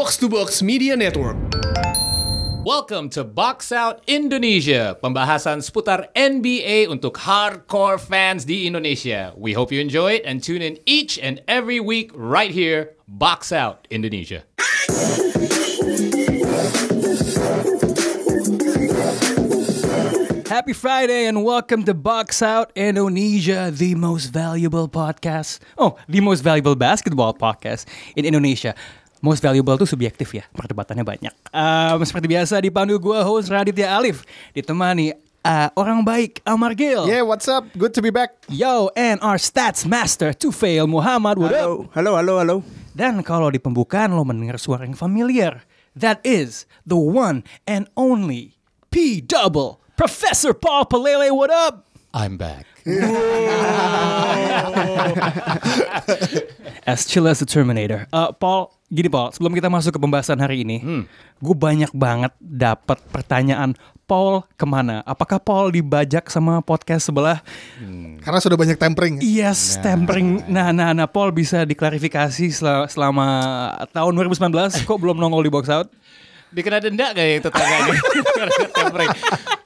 Box to Box Media Network. Welcome to Box Out Indonesia, pembahasan seputar NBA untuk hardcore fans di Indonesia. We hope you enjoy it and tune in each and every week right here, Box Out Indonesia. Happy Friday and welcome to Box Out Indonesia, the most valuable podcast. Oh, the most valuable basketball podcast in Indonesia. Most valuable itu subjektif ya, perdebatannya banyak. Um, seperti biasa dipandu gue host Raditya Alif, ditemani uh, orang baik Amar Gil. Yeah, what's up? Good to be back. Yo, and our stats master Tufail Muhammad. What up? Halo, halo, halo. Dan kalau di pembukaan lo mendengar suara yang familiar, that is the one and only P Double Professor Paul Palele. What up? I'm back. As chill as the Terminator. Uh, Paul, gini Paul, sebelum kita masuk ke pembahasan hari ini, gue banyak banget dapat pertanyaan Paul ke mana? Apakah Paul dibajak sama podcast sebelah? Karena sudah banyak tampering. Yes, tampering. Nah, nah, nah, Paul bisa diklarifikasi sel- selama tahun 2019 kok belum nongol di box out? Dikena denda ya tetangganya?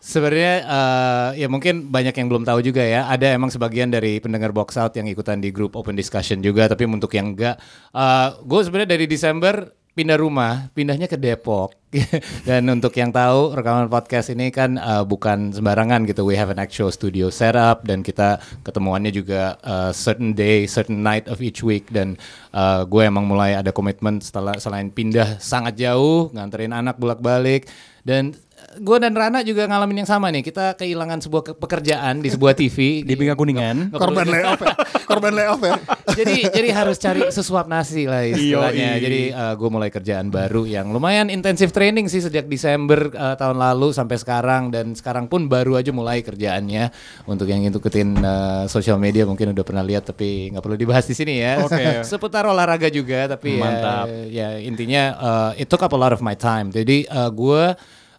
Sebenarnya eh, ya mungkin banyak yang belum tahu juga ya. Ada emang sebagian dari pendengar box out yang ikutan di grup open discussion juga. Tapi untuk yang enggak, eh, gue sebenarnya dari Desember pindah rumah, pindahnya ke Depok. Dan untuk yang tahu rekaman podcast ini kan eh, bukan sembarangan gitu. We have an actual studio setup dan kita ketemuannya juga eh, certain day, certain night of each week dan eh, gue emang mulai ada komitmen setelah selain pindah sangat jauh, nganterin anak bolak-balik dan gue dan Rana juga ngalamin yang sama nih. Kita kehilangan sebuah ke- pekerjaan di sebuah TV Di Bingkai Kuningan. Korban layoff ya. Korban layoff ya. jadi jadi harus cari sesuap nasi lah istilahnya. Yoi. Jadi gue mulai kerjaan baru yang lumayan intensif training sih sejak Desember eh, tahun lalu sampai sekarang dan sekarang pun baru aja mulai kerjaannya. Untuk yang ngikutin eh, sosial media mungkin udah pernah lihat tapi nggak perlu dibahas di sini ya. Oke. Seputar olahraga juga tapi ya- Mantap. ya, intinya eh, it took up a lot of my time. Jadi gue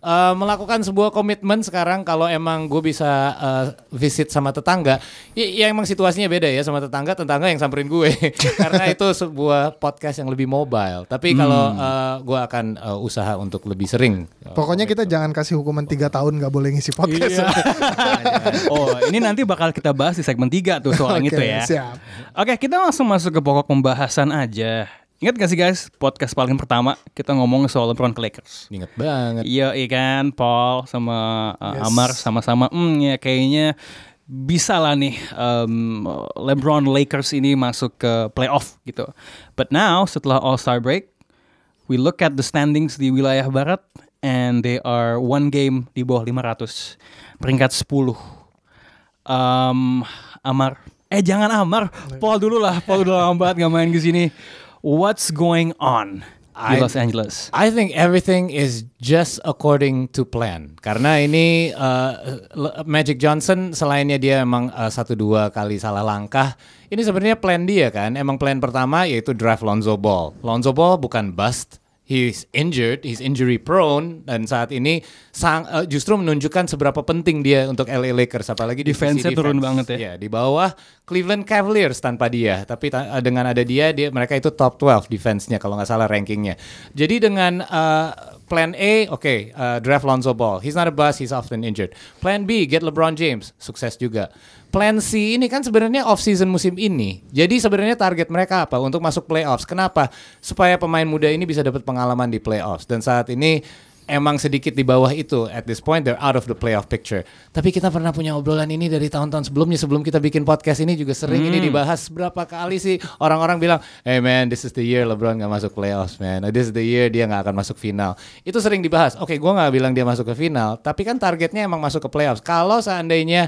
eh, melakukan sebuah komitmen sekarang kalau emang gue bisa eh, visit sama tetangga, ya, ya emang situasinya beda ya sama tetangga, tetangga yang samperin gue karena itu sebuah podcast yang lebih mobile. Tapi kalau eh, gue akan eh, usaha untuk lebih sering. Pokoknya kita jangan kasih hukuman tiga tahun nggak boleh ngisi podcast. Iya. oh, ini nanti bakal kita bahas di segmen 3 tuh soal yang Oke, itu ya. siap. Oke, kita langsung masuk ke pokok pembahasan aja. Ingat gak sih guys, podcast paling pertama kita ngomong soal LeBron ke Lakers. Ingat banget. Iya, iya kan, Paul sama uh, Yes. Amar sama-sama, hmm ya kayaknya bisa lah nih um, LeBron Lakers ini masuk ke playoff gitu. But now setelah All Star break, we look at the standings di wilayah barat and they are one game di bawah 500, peringkat 10. Um, Amar, eh jangan Amar, Paul dulu lah, Paul udah lama banget gak main ke sini. What's going on di I- Los Angeles? I think everything is just according to plan. Karena ini uh, Magic Johnson selainnya dia emang uh, satu dua kali salah langkah, ini sebenarnya plan dia kan. Emang plan pertama yaitu draft Lonzo Ball. Lonzo Ball bukan bust. He's injured, he's injury prone dan saat ini sang, uh, justru menunjukkan seberapa penting dia untuk LA Lakers apalagi Defense-nya sisi turun defense. banget ya. Iya, di bawah Cleveland Cavaliers tanpa dia, tapi ta- eh, dengan ada dia, dia mereka itu top 12 defense-nya kalau nggak salah rankingnya. Jadi dengan uh, Plan A, oke, uh, draft Lonzo Ball. He's not a bust, he's often injured. Plan B, get LeBron James, sukses juga. Plan C ini kan sebenarnya off season musim ini. Jadi sebenarnya target mereka apa? Untuk masuk playoffs. Kenapa? Supaya pemain muda ini bisa dapat pengalaman di playoffs. Dan saat ini emang sedikit di bawah itu. At this point they're out of the playoff picture. Tapi kita pernah punya obrolan ini dari tahun-tahun sebelumnya sebelum kita bikin podcast ini juga sering ini dibahas berapa kali sih orang-orang bilang, "Hey man, this is the year LeBron gak masuk playoffs, man. This is the year dia nggak akan masuk final." Itu sering dibahas. Oke, gua nggak bilang dia masuk ke final, tapi kan targetnya emang masuk ke playoffs. Kalau seandainya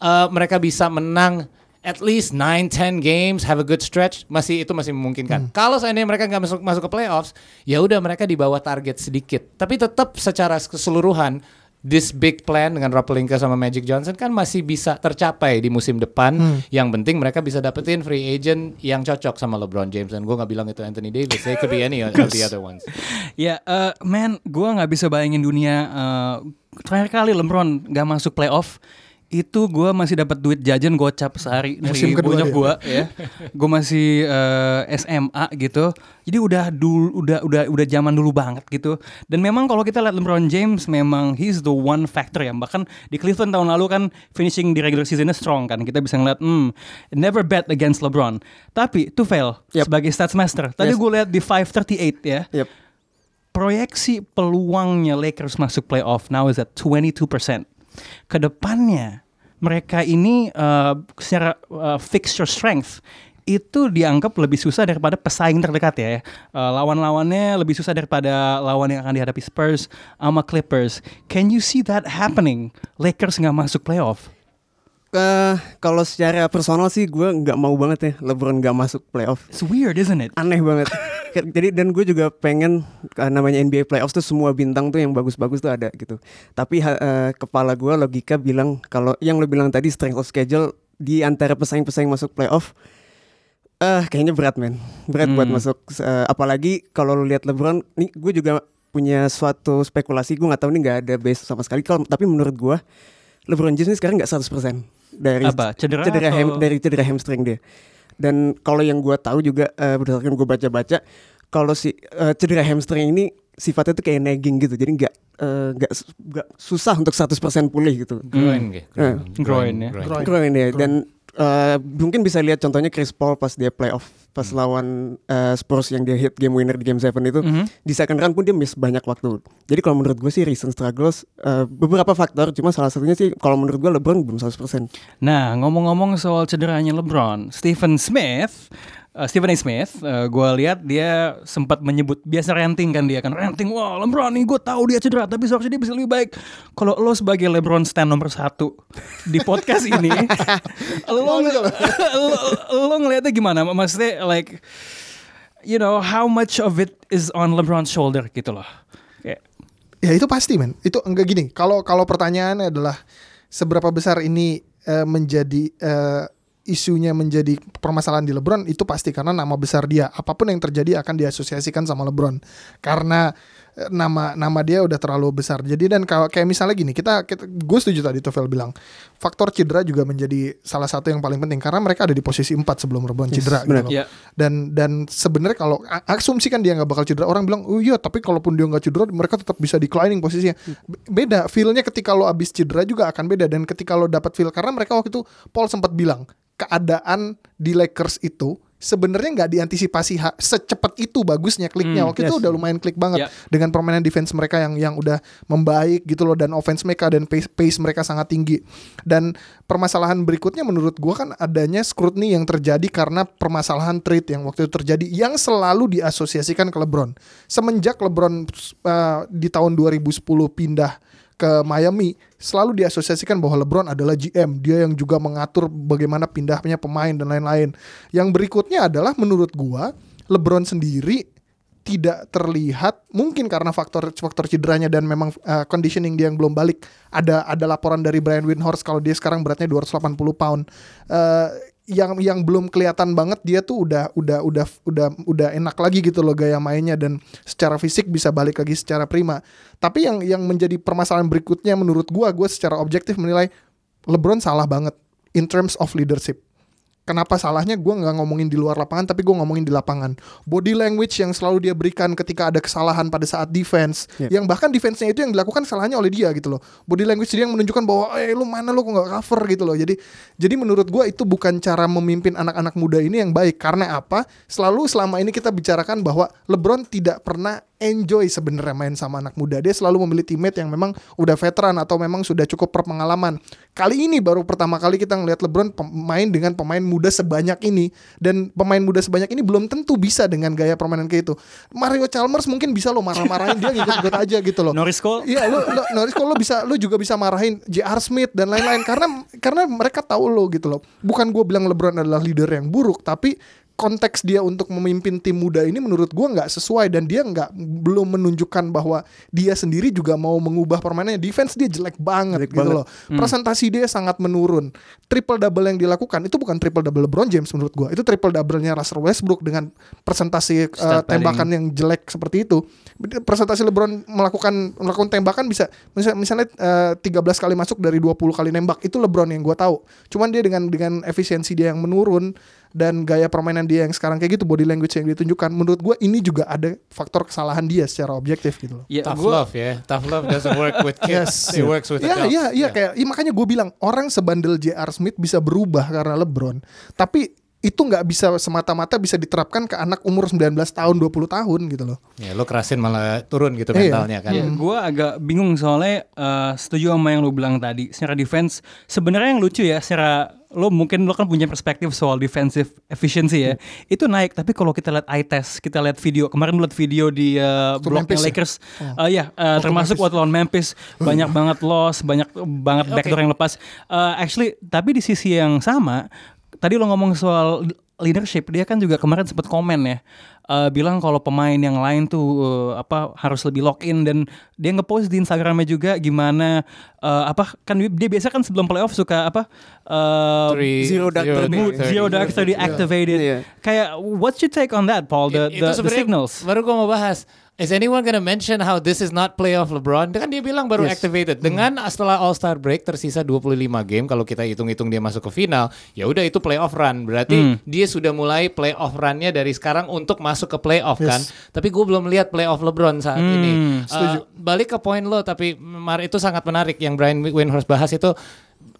eh, mereka bisa menang at least 9-10 games have a good stretch masih itu masih memungkinkan. Kalau seandainya mereka nggak masuk masuk ke playoffs, ya udah mereka di bawah target sedikit. Tapi tetap secara keseluruhan this big plan dengan Rob Pelinka sama Magic Johnson kan masih bisa tercapai di musim depan. Yang penting mereka bisa dapetin free agent yang cocok sama LeBron James dan gue nggak bilang itu Anthony Davis. They could be any of the other ones. Ya, eh, man, gue nggak bisa bayangin dunia eh, terakhir kali LeBron nggak masuk playoff itu gue masih dapat duit jajan gocap sehari. Musim dari bonyok gue ya? gue masih eh, SMA gitu. Jadi udah dulu udah udah udah zaman dulu banget gitu. Dan memang kalau kita lihat LeBron James memang he's the one factor ya. Bahkan di Cleveland tahun lalu kan finishing di regular seasonnya strong kan. Kita bisa ngeliat hmm never bet against LeBron. Tapi to fail Yep. sebagai stats master. Tadi Yes. gue lihat di 538 ya. Yep. proyeksi peluangnya Lakers masuk playoff now is at 22%. Ke depannya mereka ini uh, secara uh, fixture strength itu dianggap lebih susah daripada pesaing terdekat ya. Uh, lawan-lawannya lebih susah daripada lawan yang akan dihadapi Spurs sama Clippers. Can you see that happening? Lakers nggak masuk playoff. Eh, kalau secara personal sih gue nggak mau banget ya LeBron nggak masuk playoff. It's weird, isn't it? Aneh banget. Jadi dan gue juga pengen eh, namanya NBA playoffs tuh semua bintang tuh yang bagus-bagus tuh ada gitu. Tapi eh, kepala gue logika bilang kalau yang lo bilang tadi strength of schedule di antara pesaing-pesaing masuk playoff eh kayaknya berat men. Berat buat Hmm. masuk eh, apalagi kalau lo lihat LeBron nih gue juga punya suatu spekulasi gue nggak tahu nih nggak ada base sama sekali kalau tapi menurut gue LeBron James ini sekarang nggak 100% dari Apa? Cedera cedera atau- dari cedera hamstring dia. Dan kalau yang gue tahu juga eh, berdasarkan gue baca-baca, kalau si eh, cedera hamstring ini sifatnya tuh kayak nagging gitu, jadi nggak eh, nggak su- nggak susah untuk 100% pulih gitu. Groin, gitu. Eh. Groin, ya. Groin. Groin ya. Dan eh, mungkin bisa lihat contohnya Chris Paul pas dia playoff pas lawan eh, Spurs yang dia hit game winner di game 7 itu Mhm. di second round pun dia miss banyak waktu. Jadi kalau menurut gue sih recent struggles eh, beberapa faktor, cuma salah satunya sih kalau menurut gue LeBron belum 100%. Nah, ngomong-ngomong soal cederanya LeBron, Stephen Smith, uh, Stephen A. Smith, uh, gue lihat dia sempat menyebut biasa ranting kan dia kan ranting, wah LeBron nih gue tahu dia cedera, tapi seharusnya dia bisa lebih baik. Kalau lo sebagai LeBron stand nomor satu di podcast ini, lo, lo, lo ngeliatnya gimana? Maksudnya like, you know, how much of it is on LeBron's shoulder gitu loh. Kayak, Ya itu pasti men. Itu enggak gini. Kalau kalau pertanyaannya adalah seberapa besar ini eh, menjadi eh, isunya menjadi permasalahan di LeBron itu pasti karena nama besar dia. Apa pun yang terjadi akan diasosiasikan sama LeBron. Karena eh, nama nama dia udah terlalu besar. Jadi dan kalau kayak misalnya gini, kita, kita gue setuju tadi Tofel bilang faktor cedera juga menjadi salah satu yang paling penting karena mereka ada di posisi 4 sebelum LeBron cedera gitu benar. loh. ya, Dan dan sebenarnya kalau a- asumsi kan dia nggak bakal cedera, orang bilang, oh iya tapi kalaupun dia nggak cedera, mereka tetap bisa declining posisinya. Be- Beda, feelnya ketika lo abis cedera juga akan beda dan ketika lo dapat feel karena mereka waktu itu Paul sempat bilang keadaan di Lakers itu sebenarnya nggak diantisipasi secepat itu bagusnya kliknya Hmm, waktu itu yes. udah lumayan klik banget Ya. dengan permainan defense mereka yang yang udah membaik gitu loh dan offense mereka dan pace, pace mereka sangat tinggi dan permasalahan berikutnya menurut gua kan adanya scrutiny yang terjadi karena permasalahan trade yang waktu itu terjadi yang selalu diasosiasikan ke LeBron semenjak LeBron uh, di tahun 2010 pindah ke Miami selalu diasosiasikan bahwa LeBron adalah GM dia yang juga mengatur bagaimana pindahnya pemain dan lain-lain. Yang berikutnya adalah menurut gua LeBron sendiri tidak terlihat mungkin karena faktor faktor cederanya dan memang uh, conditioning dia yang belum balik. Ada ada laporan dari Brian Windhorst kalau dia sekarang beratnya 280 pound. Eh, yang yang belum kelihatan banget dia tuh udah udah udah udah udah enak lagi gitu loh gaya mainnya dan secara fisik bisa balik lagi secara prima. Tapi yang yang menjadi permasalahan berikutnya menurut gua gua secara objektif menilai LeBron salah banget in terms of leadership Kenapa salahnya gue nggak ngomongin di luar lapangan tapi gue ngomongin di lapangan. Body language yang selalu dia berikan ketika ada kesalahan pada saat defense, Yeah. yang bahkan defense-nya itu yang dilakukan salahnya oleh dia gitu loh. Body language dia yang menunjukkan bahwa eh lu mana lu kok nggak cover gitu loh. Jadi jadi menurut gue itu bukan cara memimpin anak-anak muda ini yang baik karena apa? Selalu selama ini kita bicarakan bahwa LeBron tidak pernah enjoy sebenarnya main sama anak muda. Dia selalu memilih teammate yang memang udah veteran atau memang sudah cukup berpengalaman. Kali ini baru pertama kali kita ngelihat LeBron main dengan pemain muda sebanyak ini dan pemain muda sebanyak ini belum tentu bisa dengan gaya permainan kayak itu. Mario Chalmers mungkin bisa lo marah-marahin dia ngikut-ngikut aja gitu loh. Norris Cole, Iya, lu, lu Norris kalau lu bisa lu juga bisa marahin J.R. Smith dan lain-lain karena karena mereka tahu lo gitu loh. Bukan gue bilang LeBron adalah leader yang buruk, tapi konteks dia untuk memimpin tim muda ini menurut gua nggak sesuai dan dia nggak belum menunjukkan bahwa dia sendiri juga mau mengubah permainannya defense dia jelek banget Jelek gitu banget. loh. Presentasi dia sangat menurun. Triple double yang dilakukan itu bukan triple double LeBron James menurut gua. Itu triple double-nya Russell Westbrook dengan presentasi uh, tembakan yang jelek seperti itu. Presentasi LeBron melakukan melakukan tembakan bisa misal- misalnya eh, 13 kali masuk dari 20 kali nembak itu LeBron yang gua tahu. Cuman dia dengan dengan efisiensi dia yang menurun dan gaya permainan dia yang sekarang kayak gitu body language yang ditunjukkan menurut gua ini juga ada faktor kesalahan dia secara objektif gitu loh Ya, Tough gua- love ya. Tough love doesn't work with kids. It works with Iya adults. iya iya kayak iya, makanya gue bilang orang sebandel J.R. Smith bisa berubah karena LeBron tapi itu nggak bisa semata-mata bisa diterapkan ke anak umur 19 tahun 20 tahun gitu loh Ya, lo kerasin malah turun gitu Iya. mentalnya kan. Ya, gue agak bingung soalnya eh, setuju sama yang lu bilang tadi. Secara defense, sebenarnya yang lucu ya, secara lo mungkin lo kan punya perspektif soal defensive efficiency ya. Itu naik, tapi kalau kita lihat eye test, kita lihat video. Kemarin lihat video di uh, blognya Memphis ya? Lakers. Eh, ya, eh, termasuk waktu lawan Memphis banyak banget loss, banyak banget backdoor yang lepas. Eh, actually, tapi di sisi yang sama, tadi lo ngomong soal leadership, dia kan juga kemarin sempat komen ya. eh, bilang kalau pemain yang lain tuh eh, apa harus lebih lock in dan dia ngepost di Instagramnya juga gimana eh, apa kan dia biasa kan sebelum playoff suka apa eh, Three- Zero dark zero dark Zero Dark Thirty activated. Iya. Kayak what's your take on that, Paul? The, It- the, the signals. Baru gue mau bahas. Is anyone gonna mention how this is not playoff LeBron? Kan dia bilang baru Yes. activated. Dengan setelah All Star break tersisa 25 game kalau kita hitung-hitung dia masuk ke final, ya udah itu playoff run. Berarti dia sudah mulai playoff runnya dari sekarang untuk masuk ke playoff kan. Tapi gue belum lihat playoff LeBron saat ini. Uh, balik ke poin lo tapi Mar itu sangat menarik yang Brian Windhorst bahas itu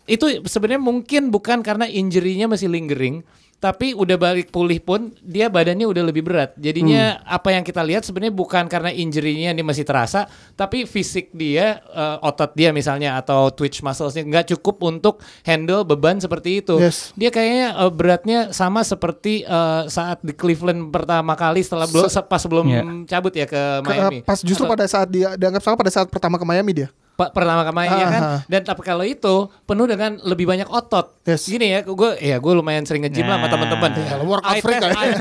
itu sebenarnya mungkin bukan karena injury-nya masih lingering tapi udah balik pulih pun dia badannya udah lebih berat. Jadinya apa yang kita lihat sebenarnya bukan karena injury-nya dia masih terasa, tapi fisik dia eh, otot dia misalnya atau twitch muscles-nya nggak cukup untuk handle beban seperti itu. Yes. Dia kayaknya eh, beratnya sama seperti eh, saat di Cleveland pertama kali setelah belum pas sebelum Yeah. cabut ya ke Ke- Miami. pas justru Atau- pada saat dia dianggap salah pada saat pertama ke Miami dia pertama kali ya kan? Dan tapi kalau itu penuh dengan lebih banyak otot. Yes. gini ya gue ya gue lumayan sering nge-gym lah sama Nah. teman-teman. Ya, workout freak test,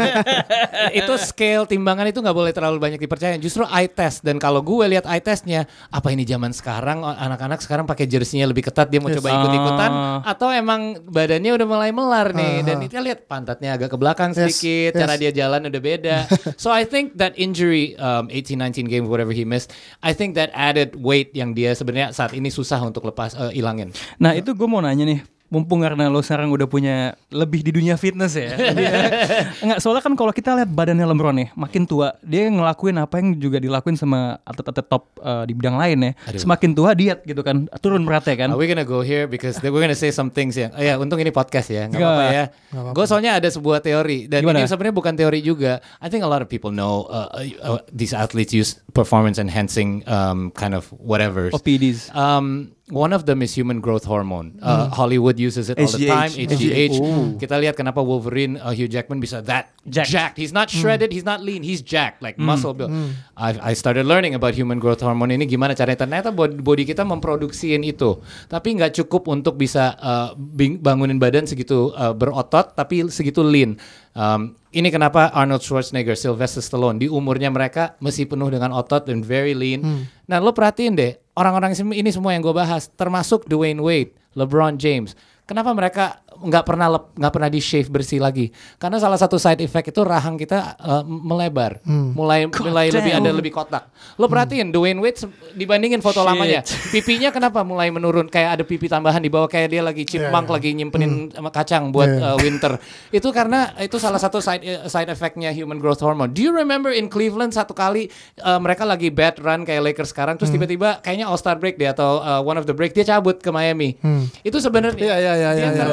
itu scale timbangan itu nggak boleh terlalu banyak dipercaya. Justru eye test. Dan kalau gue lihat eye testnya apa ini zaman sekarang? Anak-anak sekarang pakai jersinya lebih ketat dia mau Yes. coba ikut-ikutan? Ah. atau emang badannya udah mulai melar nih? Dan Aha. itu lihat pantatnya agak ke belakang Yes, sedikit yes. cara dia jalan udah beda. So I think that injury um, 18-19 game whatever he missed I think that added weight yang dia sebenarnya saat ini susah untuk lepas eh, ilangin. Nah itu gue mau nanya nih, mumpung karena lo sekarang udah punya lebih di dunia fitness ya. Enggak, soalnya kan kalau kita lihat badannya LeBron nih, makin tua dia ngelakuin apa yang juga dilakuin sama atlet-atlet top uh, di bidang lain ya. Aduh. Semakin tua diet gitu kan, turun beratnya kan. Are we gonna go here because we're gonna say some things ya? Oh ya, untung ini podcast ya, nggak Nggak. apa-apa ya. Gue soalnya ada sebuah teori dan Gimana? ini sebenarnya bukan teori juga. I think a lot of people know uh, uh, these athletes use performance enhancing um, kind of whatever. OPDs. Um, one of them is human growth hormone. Uh, Hollywood uses it all the time. HGH. Kita lihat kenapa Wolverine, uh, Hugh Jackman bisa that Jacked. jacked. He's not shredded, he's not lean, he's jacked like muscle build. I, I started learning about human growth hormone ini gimana caranya. Ternyata bod- body kita memproduksiin itu, tapi nggak cukup untuk bisa uh, bangunin badan segitu uh, berotot, tapi segitu lean. Um, ini kenapa Arnold Schwarzenegger, Sylvester Stallone di umurnya mereka masih penuh dengan otot dan very lean. Nah, lo perhatiin deh, orang-orang ini semua yang gue bahas, termasuk Dwayne Wade, LeBron James. Kenapa mereka nggak pernah lep- nggak pernah di shave bersih lagi? Karena salah satu side effect itu rahang kita uh, melebar, mulai mulai lebih damn. ada lebih kotak. Lo perhatiin Dwayne Wade dibandingin foto Shit. lamanya, pipinya kenapa mulai menurun? Kayak ada pipi tambahan di bawah, kayak dia lagi chipmunk lagi nyimpenin sama kacang buat uh, winter. Itu karena itu salah satu side uh, side effectnya human growth hormone. Do you remember in Cleveland satu kali uh, mereka lagi bad run kayak Lakers sekarang, terus tiba-tiba kayaknya All Star break dia atau uh, one of the break dia cabut ke Miami. Itu sebenarnya Iya, iya, iya, dia iya,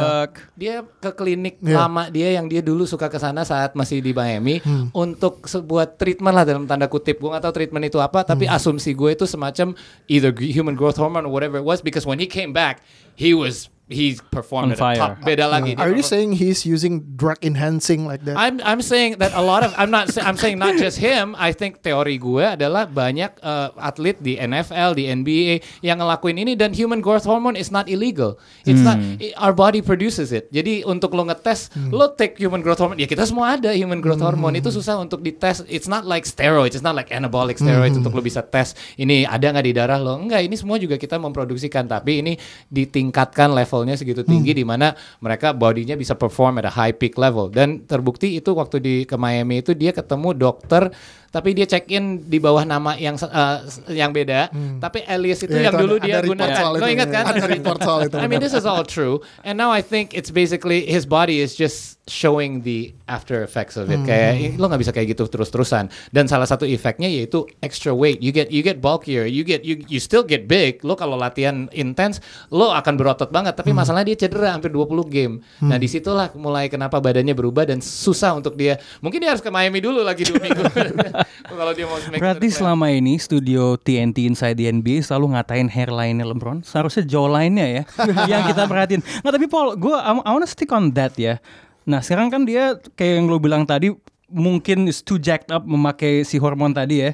dia ke klinik Iya. lama dia yang dia dulu suka ke sana saat masih di Miami Hmm. untuk sebuah treatment lah dalam tanda kutip. Gue gak tahu treatment itu apa, tapi Hmm. asumsi gue itu semacam either human growth hormone or whatever it was because when he came back, he was he performed On at a top. fire. Beda lagi. Are you saying he's using drug enhancing like that? I'm I'm saying that a lot of I'm not I'm saying not just him. I think teori gue adalah banyak uh, atlet di NFL, di NBA yang ngelakuin ini dan human growth hormone is not illegal. It's not i- our body produces it. Jadi untuk lo ngetes, lo take human growth hormone. Ya kita semua ada human growth hormone. Itu susah untuk dites. It's not like steroids. It's not like anabolic steroids untuk lo bisa tes ini ada nggak di darah lo. Enggak, ini semua juga kita memproduksikan. Tapi ini ditingkatkan levelnya segitu tinggi di mana mereka bodinya bisa perform at a high peak level. Dan terbukti itu waktu di ke Miami itu dia ketemu dokter tapi dia check in di bawah nama yang uh, yang beda. Tapi Elias itu Ya, yang itu dulu ada- dia ada gunakan. Lo ingat kan? Ada report soal itu, I mean this is all true. And now I think it's basically his body is just showing the after effects of it. Hmm. Kayak lo nggak bisa kayak gitu terus-terusan. Dan salah satu efeknya yaitu extra weight. You get you get bulkier. You get you you still get big. Lo kalau latihan intens, lo akan berotot banget. Tapi Hmm. masalahnya dia cedera hampir 20 game. Nah di situlah mulai kenapa badannya berubah dan susah untuk dia. Mungkin dia harus ke Miami dulu lagi dua minggu. kalau dia mau Berarti selama ini studio TNT Inside the NBA selalu ngatain hairline-nya LeBron. Seharusnya jawline-nya ya yang kita perhatiin. Nggak tapi Paul, gue I, I wanna stick on that ya. Nah sekarang kan dia kayak yang lo bilang tadi mungkin is too jacked up memakai si hormon tadi ya.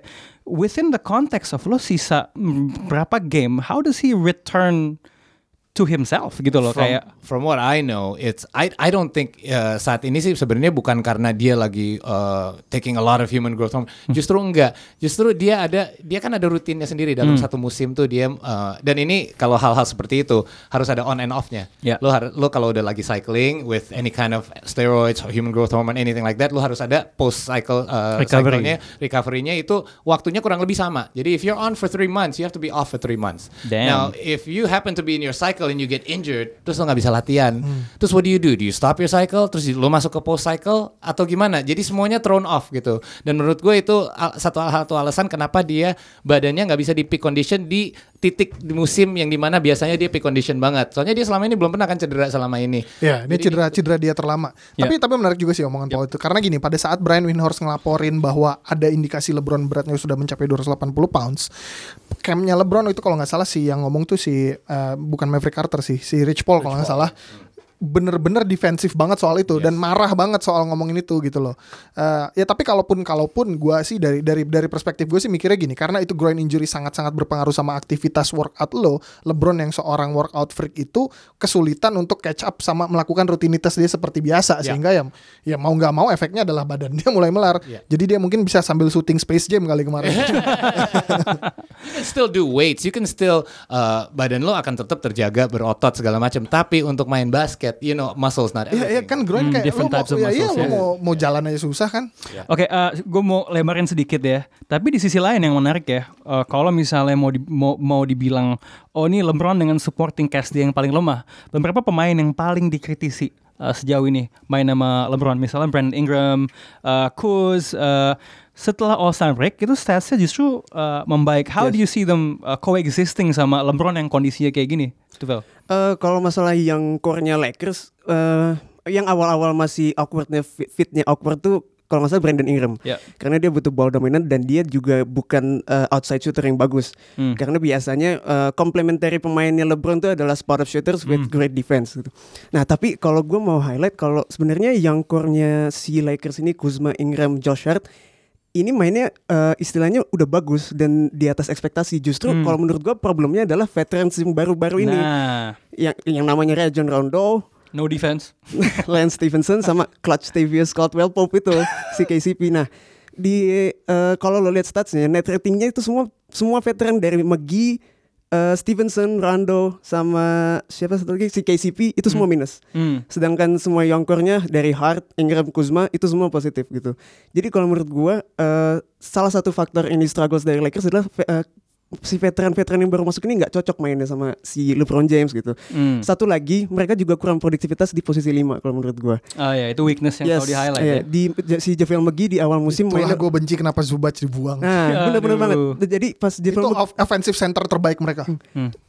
Within the context of lo sisa berapa game, how does he return to himself gitu loh from, kayak from what I know, it's I I don't think uh, saat ini sih sebenarnya bukan karena dia lagi uh, taking a lot of human growth hormone. Justru enggak. Justru dia ada dia kan ada rutinnya sendiri dalam satu musim tuh dia uh, dan ini kalau hal-hal seperti itu harus ada on and off-nya. Ya. Lo harus lo kalau udah lagi cycling with any kind of steroids, or human growth hormone, anything like that, lo harus ada post cycle uh, Recovery. cycle-nya, recovery-nya itu waktunya kurang lebih sama. Jadi if you're on for three months, you have to be off for three months. Damn. Now if you happen to be in your cycle and you get injured, terus lo nggak bisa latihan, terus what do you do? Do you stop your cycle? Terus lo masuk ke post cycle atau gimana? Jadi semuanya thrown off gitu. Dan menurut gue itu satu satu alasan kenapa dia badannya nggak bisa di peak condition di titik di musim yang di mana biasanya dia peak condition banget. Soalnya dia selama ini belum pernah kan cedera selama ini. Ya, ini Jadi cedera cedera dia terlama. Ya. Tapi tapi menarik juga sih omongan Paul itu. Karena gini, pada saat Brian Windhorst ngelaporin bahwa ada indikasi LeBron beratnya sudah mencapai 280 pounds, campnya LeBron itu kalau nggak salah sih yang ngomong tuh si eh, bukan Maverick Carter sih, si Rich Paul kalau nggak salah. Bener-bener defensif banget soal itu dan marah banget soal ngomongin itu gitu loh. Eh, ya tapi kalaupun kalaupun gua sih dari dari dari perspektif gue sih mikirnya gini karena itu groin injury sangat-sangat berpengaruh sama aktivitas workout lo. LeBron yang seorang workout freak itu kesulitan untuk catch up sama melakukan rutinitas dia seperti biasa Ya. sehingga ya ya mau nggak mau efeknya adalah badan dia mulai melar. Ya. Jadi dia mungkin bisa sambil syuting Space Jam kali kemarin. You can still do weights, you can still uh, badan lo akan tetap terjaga berotot segala macam. Tapi untuk main basket, you know, muscles not Iya, iya everything. kan groin Hmm, kayak different lo mau, types of ya, iya, muscles, lo ya. mau mau jalan aja susah kan. Oke, gue mau lebarin sedikit ya. Tapi di sisi lain yang menarik ya, eh, kalau misalnya mau di- mau mau dibilang, oh ini LeBron dengan supporting cast dia yang paling lemah. Beberapa pemain yang paling dikritisi eh, sejauh ini main sama LeBron, misalnya Brandon Ingram, uh, Kuz. eh, setelah All Star break itu statsnya justru eh, membaik. How do you see them eh, coexisting sama LeBron yang kondisinya kayak gini? Eh, kalau masalah yang core-nya Lakers, eh, yang awal-awal masih awkwardnya fit- fitnya awkward tuh kalau nggak salah Brandon Ingram. Ya. Karena dia butuh ball dominant dan dia juga bukan eh, outside shooter yang bagus. Hmm. Karena biasanya eh, complementary pemainnya LeBron tuh adalah spot up shooters with great defense gitu. Nah, tapi kalau gue mau highlight kalau sebenarnya yang core-nya si Lakers ini Kuzma, Ingram, Josh Hart ini mainnya eh, istilahnya udah bagus dan di atas ekspektasi. Justru Hmm. kalau menurut gue problemnya adalah veterans yang baru-baru ini Nah, yang yang namanya Rajon Rondo, no defense. Lance Stevenson sama Clutch Tavius Caldwell Pope itu si KCP. Nah di eh, kalau lo lihat statsnya net ratingnya itu semua semua veteran dari McGee, eh, Stevenson, Rondo sama siapa satu lagi si KCP itu semua minus. Hmm. Sedangkan semua youngkornya dari Hart, Ingram, Kuzma itu semua positif gitu. Jadi kalau menurut gua eh, salah satu faktor ini struggles dari Lakers adalah eh, si veteran-veteran yang baru masuk ini nggak cocok mainnya sama si LeBron James gitu. Hmm. Satu lagi, mereka juga kurang produktivitas di posisi 5 kalau menurut gua. Oh ya, itu weakness yang selalu di highlight iya. ya. Di si JaVale McGee di awal musim Itulah mainnya gue benci kenapa Zubac dibuang. Nah, bener-bener banget. Jadi pas itu JaVale off- offensive center terbaik mereka.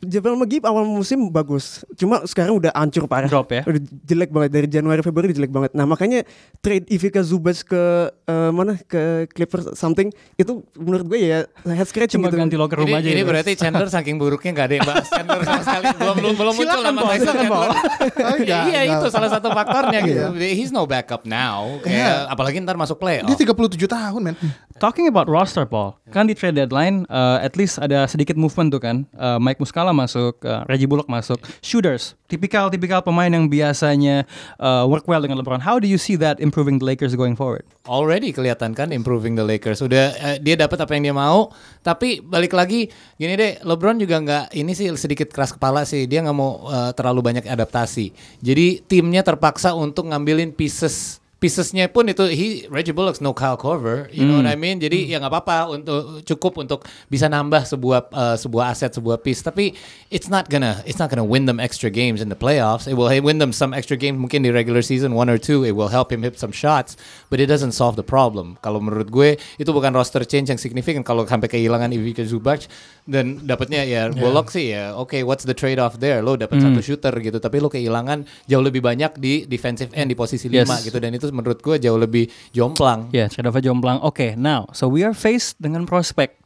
JaVale McGee awal musim bagus. Cuma sekarang udah hancur parah. Drop ya. Udah jelek banget dari Januari Februari jelek banget. Nah, makanya trade Ivica Zubac ke eh, mana ke Clippers something itu menurut gue ya head scratching Cuma gitu. ganti locker minum ini, aja. ini berarti Chandler saking buruknya nggak ada yang bahas Chandler sama sekali. Belum belum belum muncul Silakan, nama Tyson silakan, Paul. Chandler. Oh, iya itu salah satu faktornya gitu. Iya. He's no backup now. Kayak apalagi ntar masuk playoff. Dia 37 tahun, men. Talking about roster, Paul, kan di trade deadline, uh, at least ada sedikit movement tuh kan. Uh, Mike Muscala masuk, uh, Reggie Bullock masuk, shooters, tipikal-tipikal pemain yang biasanya uh, work well dengan LeBron. How do you see that improving the Lakers going forward? Already kelihatan kan improving the Lakers. Udah eh, dia dapat apa yang dia mau. Tapi balik lagi gini deh, LeBron juga nggak ini sih sedikit keras kepala sih. Dia nggak mau eh, terlalu banyak adaptasi. Jadi timnya terpaksa untuk ngambilin pieces piecesnya pun itu he Reggie Bullock's no Kyle Korver, you know what I mean? Jadi ya nggak apa-apa untuk cukup untuk bisa nambah sebuah eh, sebuah aset sebuah piece. Tapi it's not gonna it's not gonna win them extra games in the playoffs. It will win them some extra games mungkin di regular season one or two. It will help him hit some shots, but it doesn't solve the problem. Kalau menurut gue itu bukan roster change yang signifikan kalau sampai kehilangan Ivica Zubac dan dapatnya ya Bullock sih ya. Oke, what's the trade off there? Lo dapat satu shooter gitu, tapi lo kehilangan jauh lebih banyak di defensive end di posisi Yes. 5 gitu dan itu menurut gue jauh lebih jomplang. Ya, yeah, trade off jomplang. Oke, now, so we are faced dengan prospek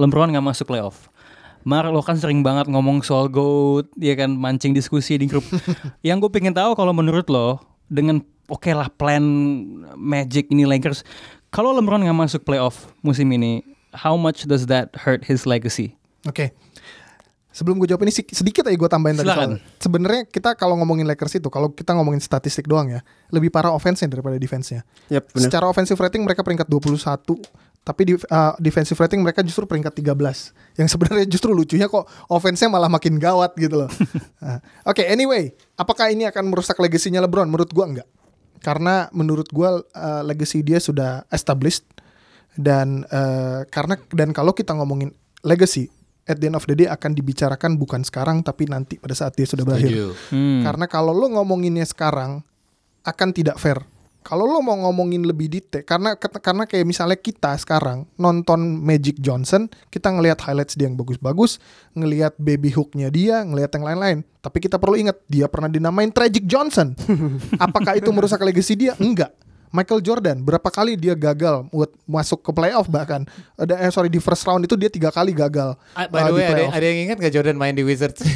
LeBron nggak masuk playoff. Mar, lo kan sering banget ngomong soal GOAT, ya kan mancing diskusi di grup. Yang gue pengen tahu kalau menurut lo dengan oke lah plan Magic ini Lakers, kalau LeBron nggak masuk playoff musim ini, how much does that hurt his legacy? Oke. Sebelum gue jawab ini sedikit aja gue tambahin tadi soal. Sebenarnya kita kalau ngomongin Lakers itu, kalau kita ngomongin statistik doang ya, lebih parah offense-nya daripada defense-nya. Benar. Secara offensive rating mereka peringkat 21, tapi di uh, defensive rating mereka justru peringkat 13. Yang sebenarnya justru lucunya kok offense-nya malah makin gawat gitu loh. Nah, Oke, anyway, apakah ini akan merusak legasinya LeBron? Menurut gua enggak. Karena menurut gua uh, legacy dia sudah established dan uh, karena dan kalau kita ngomongin legacy at the end of the day akan dibicarakan bukan sekarang tapi nanti pada saat dia sudah berakhir. Hmm. Karena kalau lo ngomonginnya sekarang akan tidak fair. Kalau lo mau ngomongin lebih detail, karena karena kayak misalnya kita sekarang nonton Magic Johnson, kita ngelihat highlights dia yang bagus-bagus, ngelihat baby hooknya dia, ngelihat yang lain-lain. Tapi kita perlu ingat dia pernah dinamain Tragic Johnson. Apakah itu merusak legacy dia? Enggak. Michael Jordan berapa kali dia gagal buat masuk ke playoff bahkan ada eh sorry di first round itu dia tiga kali gagal Ah, by uh, the di way, ada, playoff. ada yang ingat gak Jordan main di Wizards?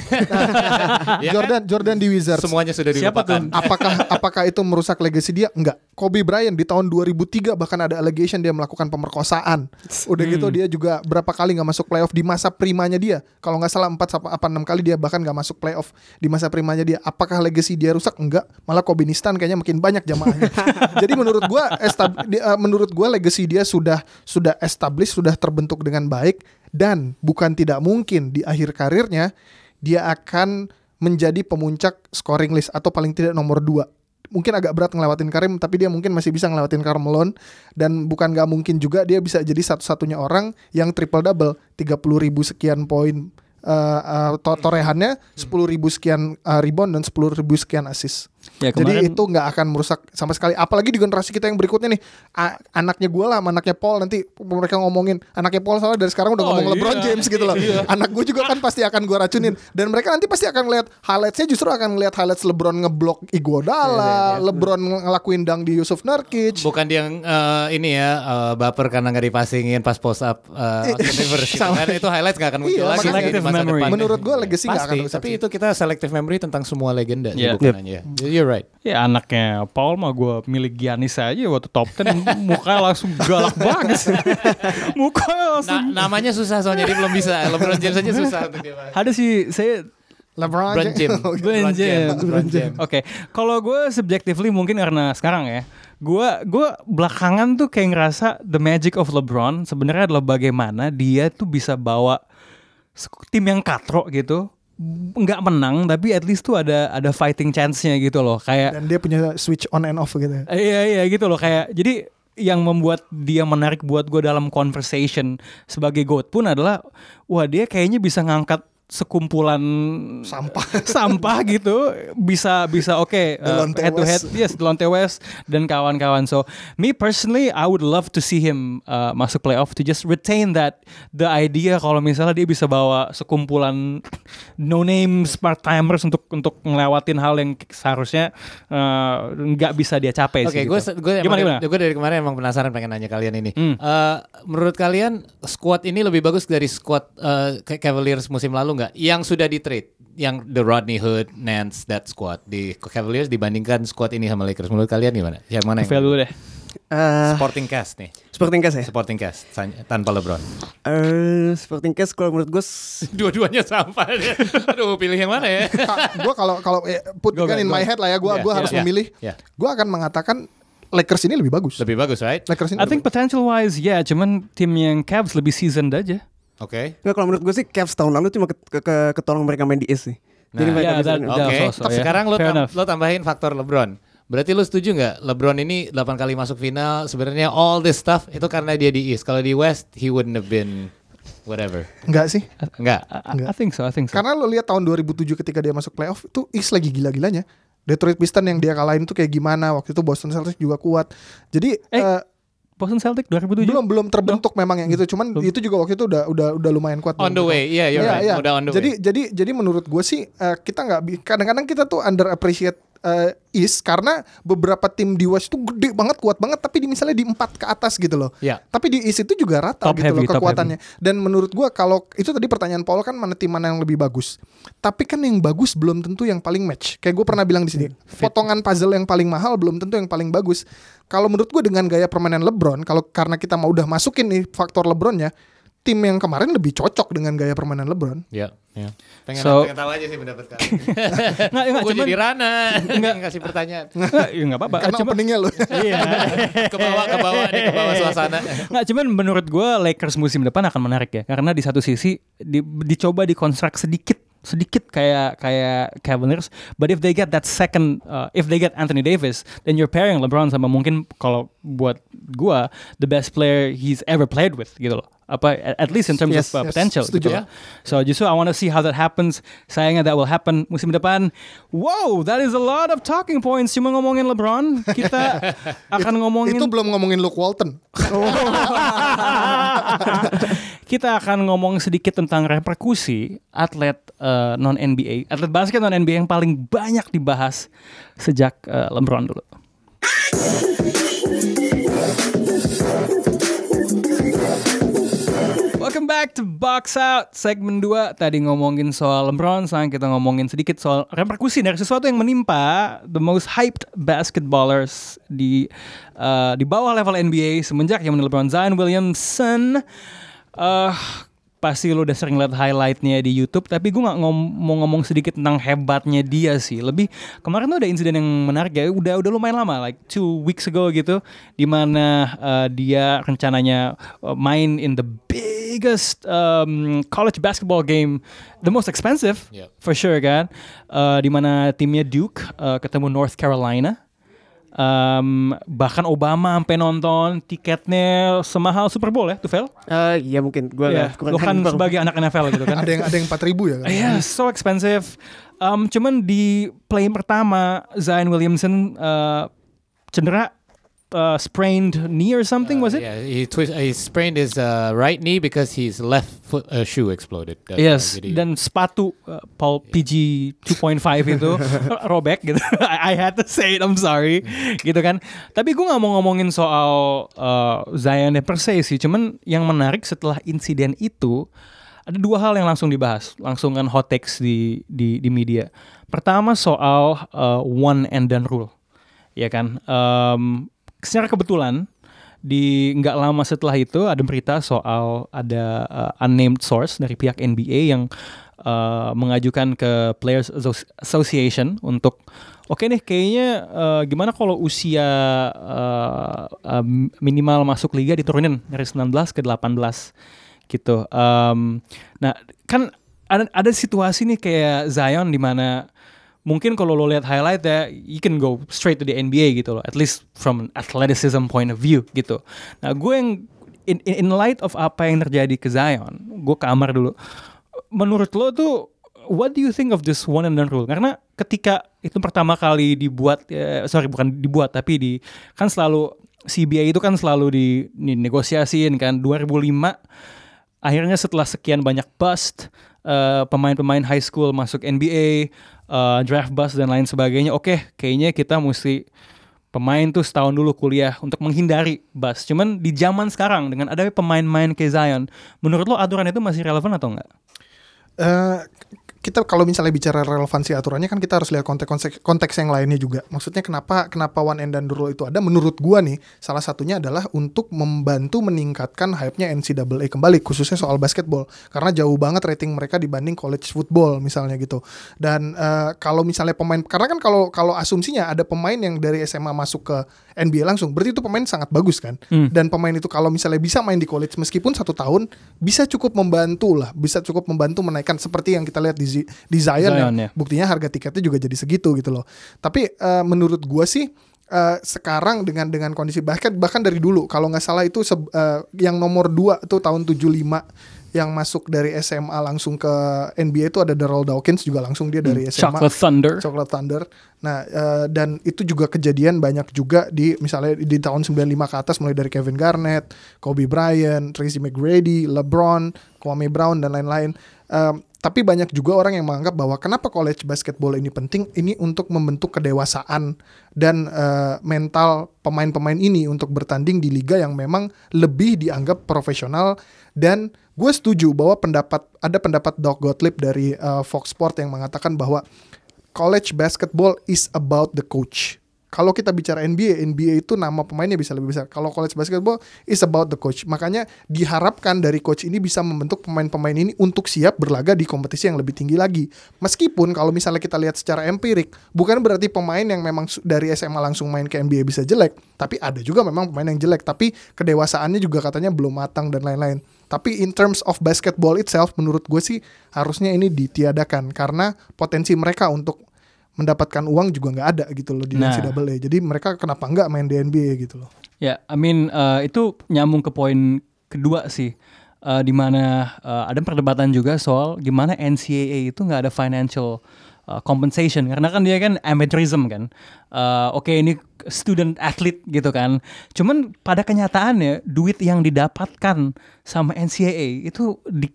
Ya kan? Jordan Jordan di Wizards Semuanya sudah Siapa dilupakan. apakah apakah itu merusak legasi dia? Enggak. Kobe Bryant di tahun 2003 bahkan ada allegation dia melakukan pemerkosaan. Udah gitu dia juga berapa kali nggak masuk playoff di masa primanya dia. Kalau nggak salah 4 sampai apa 6 kali dia bahkan nggak masuk playoff di masa primanya dia. Apakah legasi dia rusak? Enggak. Malah Kobe Nistan kayaknya makin banyak jamaahnya. Jadi menurut gua estab- eh, menurut gua legasi dia sudah sudah established, sudah terbentuk dengan baik dan bukan tidak mungkin di akhir karirnya dia akan menjadi pemuncak scoring list atau paling tidak nomor 2 mungkin agak berat ngelewatin Karim tapi dia mungkin masih bisa ngelewatin Carmelo dan bukan gak mungkin juga dia bisa jadi satu-satunya orang yang triple double 30 ribu sekian poin uh, uh, to- torehannya 10 ribu sekian uh, rebound dan 10 ribu sekian assist Ya, jadi kemarin- itu nggak akan merusak sama sekali apalagi di generasi kita yang berikutnya nih a- anaknya gue lah anaknya Paul nanti mereka ngomongin anaknya Paul soalnya dari sekarang udah Oh, ngomong LeBron iya. James gitu loh anak gue juga kan pasti akan gue racunin dan mereka nanti pasti akan lihat highlightsnya justru akan lihat highlights LeBron ngeblok Iguodala LeBron ngelakuin dang di Yusuf Nurkic Bukan dia yang eh, ini ya eh, baper karena nggak dipasingin pas post up uh, Universe gitu Sama. kan itu highlights gak akan muncul Iya, lagi di masa depan. menurut gue legacy nggak akan rusak tapi itu kita selective memory tentang semua legenda sih Iya. bukan Yep. hanya. You're right. Ya anaknya Paul mah gue milik Giannis aja waktu top 10 mukanya langsung galak banget sih. mukanya langsung. Na- namanya susah soalnya dia belum bisa. LeBron James aja susah untuk dia. Ada sih saya LeBron LeBron James. LeBron James. LeBron James. Oke, kalau gue subjectively mungkin karena sekarang ya, gue gue belakangan tuh kayak ngerasa the magic of LeBron sebenarnya adalah bagaimana dia tuh bisa bawa tim yang katro gitu, nggak menang tapi at least tuh ada ada fighting chance-nya gitu loh, kayak dan dia punya switch on and off gitu Eh, Iya iya gitu loh. Kayak jadi yang membuat dia menarik buat gue dalam conversation sebagai GOAT pun adalah wah dia kayaknya bisa ngangkat sekumpulan Sampah. sampah gitu bisa bisa oke uh, Delonte head to head West. yes Delonte West dan kawan-kawan so me personally I would love to see him uh, masuk playoff to just retain that the idea kalau misalnya dia bisa bawa sekumpulan no name part timers untuk untuk ngelewatin hal yang seharusnya uh, nggak bisa dia capai Oke, sih gue gitu. gue gimana gimana gue dari kemarin emang penasaran pengen nanya kalian ini. Hmm. Eh, menurut kalian squad ini lebih bagus dari squad eh, Ca- Cavaliers musim lalu nggak? Yang sudah di trade, yang the Rodney Hood, Nance, that squad di Cavaliers dibandingkan squad ini sama Lakers. Menurut kalian gimana? Yang mana Fail yang dulu deh Eh, Sporting cast nih? Sporting Cast ya? Sporting cast tanpa LeBron. Eh, Sporting Cast kalau menurut gue Dua-duanya sampah. deh. Aduh, pilih yang mana ya? gue kalau kalau eh, put Go, kan go, in go. my head lah ya gue Yeah, gua yeah, harus yeah, memilih yeah. gue akan mengatakan Lakers ini lebih bagus Lebih bagus, right? Lakers ini I think bagus. potential wise ya cuman tim yang Cavs lebih seasoned aja Oke. Nggak kalau menurut gue sih Cavs tahun lalu cuma ke, ke, ke- ketolong mereka main di East sih. Jadi Nah, mereka yeah, bisa Oke, that also, tapi ya. sekarang lo, tam- lo tambahin faktor LeBron. Berarti lo setuju nggak LeBron ini 8 kali masuk final sebenarnya all this stuff itu karena dia di East. Kalau di West he wouldn't have been whatever. Enggak sih Enggak. I, I think so I think so Karena lo lihat tahun 2007 ketika dia masuk playoff itu East lagi gila-gilanya. Detroit Pistons yang dia kalahin tuh kayak gimana waktu itu Boston Celtics juga kuat. Jadi Eh, eh, Boston Celtic 2007 belum belum terbentuk memang yang itu. Cuman itu juga waktu itu udah udah udah lumayan kuat. On the way. Iya, you're Iya, right. iya. Udah on the jadi way. jadi jadi menurut gue sih eh, kita nggak kadang-kadang kita tuh under appreciate eh, East karena beberapa tim di West tuh gede banget kuat banget tapi di misalnya di empat ke atas gitu loh. Iya. Tapi di East itu juga rata Top gitu heavy, loh kekuatannya. Dan menurut gua kalau itu tadi pertanyaan Paul kan mana tim mana yang lebih bagus. Tapi kan yang bagus belum tentu yang paling match. Kayak gue pernah bilang di sini, potongan puzzle yang paling mahal belum tentu yang paling bagus. Kalau menurut gue dengan gaya permainan LeBron, kalau karena kita mau udah masukin nih faktor LeBronnya, tim yang kemarin lebih cocok dengan gaya permainan LeBron. Iya, iya. Pengen, So- pengen tahu aja sih pendapat kalian. nggak nggak cuman jadi Rana. Enggak ngasih pertanyaan. nggak ya nggak apa-apa Karena Cuma- openingnya loh. iya ke bawah ke bawah nih, ke bawah suasana. Nggak, cuman menurut gue Lakers musim depan akan menarik ya karena di satu sisi di, dicoba dikonstruk sedikit sedikit kayak kayak Cavaliers but if they get that second uh, if they get Anthony Davis then you're pairing LeBron sama mungkin kalau buat gua the best player he's ever played with gitu loh apa at, least in terms Yes, of uh, yes, potential setuju. gitu ya. So justru I want to see how that happens. Sayangnya that will happen musim depan. Wow, that is a lot of talking points. Cuma ngomongin LeBron, kita akan ngomongin Itu belum ngomongin Luke Walton. kita akan ngomong sedikit tentang reperkusi atlet eh, non NBA, atlet basket non NBA yang paling banyak dibahas sejak eh, LeBron dulu. Welcome back to Box Out segmen 2 Tadi ngomongin soal LeBron Sekarang kita ngomongin sedikit soal reperkusi Dari sesuatu yang menimpa The most hyped basketballers Di eh, di bawah level NBA Semenjak yang LeBron Zion Williamson. Eh pasti lo udah sering lihat highlightnya di YouTube tapi gue nggak ngom- mau ngomong sedikit tentang hebatnya dia sih lebih kemarin tuh ada insiden yang menarik ya udah udah lumayan lama like two weeks ago gitu di mana uh, dia rencananya uh, main in the biggest um, college basketball game the most expensive Yep. for sure kan uh, di mana timnya Duke uh, ketemu North Carolina Um, bahkan Obama sampai nonton tiketnya semahal Super Bowl ya tuh Vel? Eh, iya mungkin gue Iya, lo kan sebagai anak NFL gitu kan. ada yang ada yang 4000 ya kan. Iya, so expensive. Um, cuman di play pertama Zion Williamson uh, cedera uh, sprained knee or something was it? Yeah, he twist, he sprained his uh, right knee because his left foot uh, shoe exploded. That's Yes. Jadi- dan sepatu uh, Paul PG 2.5 itu robek gitu. I, I had to say it, I'm sorry, gitu kan. Tapi gue nggak mau ngomongin soal uh, Zion per se sih, cuman yang menarik setelah insiden itu ada dua hal yang langsung dibahas, langsung kan hot takes di di, di media. Pertama soal uh, one and done rule, ya kan. Um, secara kebetulan di nggak lama setelah itu ada berita soal ada uh, unnamed source dari pihak NBA yang uh, mengajukan ke Players Asso- Association untuk oke nih kayaknya uh, gimana kalau usia uh, uh, minimal masuk liga diturunin dari 19 ke 18 gitu. Um, nah kan ada ada situasi nih kayak Zion di mana mungkin kalau lo lihat highlight ya, you can go straight to the NBA gitu loh, at least from an athleticism point of view gitu. Nah gue yang in, in, light of apa yang terjadi ke Zion, gue kamar dulu. menurut lo tuh what do you think of this one and done rule? Karena ketika itu pertama kali dibuat, eh, sorry bukan dibuat tapi di kan selalu CBA itu kan selalu di, dinegosiasiin kan 2005 akhirnya setelah sekian banyak bust eh, pemain-pemain high school masuk NBA eh, draft bust dan lain sebagainya oke kayaknya kita mesti pemain tuh setahun dulu kuliah untuk menghindari bust cuman di zaman sekarang dengan ada pemain-pemain kayak Zion menurut lo aturan itu masih relevan atau enggak? Eh, kita kalau misalnya bicara relevansi aturannya kan kita harus lihat konteks konteks, yang lainnya juga. Maksudnya kenapa kenapa one and done rule itu ada? Menurut gua nih, salah satunya adalah untuk membantu meningkatkan hype-nya NCAA kembali khususnya soal basketball karena jauh banget rating mereka dibanding college football misalnya gitu. Dan eh, kalau misalnya pemain karena kan kalau kalau asumsinya ada pemain yang dari SMA masuk ke NBA langsung, berarti itu pemain sangat bagus kan. Hmm. Dan pemain itu kalau misalnya bisa main di college meskipun satu tahun bisa cukup membantu lah, bisa cukup membantu menaikkan seperti yang kita lihat di Di Zion, Zion, ya. ya. Buktinya harga tiketnya juga jadi segitu gitu loh. Tapi eh, menurut gua sih eh, sekarang dengan dengan kondisi bahkan bahkan dari dulu kalau nggak salah itu se- eh, yang nomor 2 tuh tahun 75 yang masuk dari SMA langsung ke NBA itu ada Darrell Dawkins juga langsung dia dari SMA Hmm. Chocolate Thunder. Chocolate Thunder. Nah, eh, dan itu juga kejadian banyak juga di misalnya di tahun 95 ke atas mulai dari Kevin Garnett, Kobe Bryant, Tracy McGrady, LeBron, Kwame Brown dan lain-lain. Tapi banyak juga orang yang menganggap bahwa kenapa college basketball ini penting ini untuk membentuk kedewasaan dan eh, mental pemain-pemain ini untuk bertanding di liga yang memang lebih dianggap profesional dan gue setuju bahwa pendapat ada pendapat Doc Gottlieb dari eh, Fox Sport yang mengatakan bahwa college basketball is about the coach. Kalau kita bicara NBA, NBA itu nama pemainnya bisa lebih besar. Kalau college basketball is about the coach. Makanya diharapkan dari coach ini bisa membentuk pemain-pemain ini untuk siap berlaga di kompetisi yang lebih tinggi lagi. Meskipun kalau misalnya kita lihat secara empirik, bukan berarti pemain yang memang dari SMA langsung main ke NBA bisa jelek, tapi ada juga memang pemain yang jelek, tapi kedewasaannya juga katanya belum matang dan lain-lain. Tapi in terms of basketball itself, menurut gue sih harusnya ini ditiadakan karena potensi mereka untuk mendapatkan uang juga nggak ada gitu loh di Nah. NCAA. Jadi mereka kenapa nggak main di NBA gitu loh? Ya, I mean uh, itu nyambung ke poin kedua sih, uh, di mana uh, ada perdebatan juga soal gimana NCAA itu nggak ada financial uh, compensation karena kan dia kan amateurism kan. Uh, Oke ini student athlete gitu kan. Cuman pada kenyataannya duit yang didapatkan sama NCAA itu di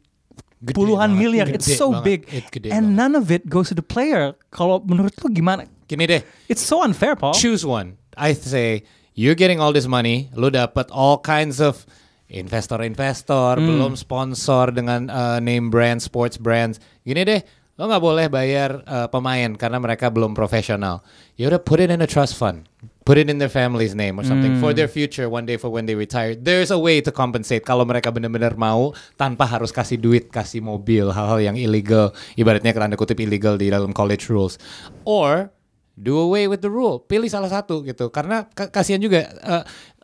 Gede puluhan banget, miliar. gede It's so banget, big, it gede and banget. none of it goes to the player. Kalau menurut lu gimana? Gini deh, It's so unfair, Paul. choose one. I say you're getting all this money, lu dapat all kinds of investor-investor, belum sponsor dengan uh, name brand, sports brands. Gini deh, lo nggak boleh bayar uh, pemain karena mereka belum profesional. Ya udah put it in a trust fund. Put it in their family's name or something for their future one day for when they retire. There's a way to compensate kalau mereka benar-benar mau tanpa harus kasih duit, kasih mobil, hal-hal yang illegal. Ibaratnya tanda kutip illegal di dalam college rules. Or do away with the rule. Pilih salah satu gitu. Karena ka- kasihan juga eh,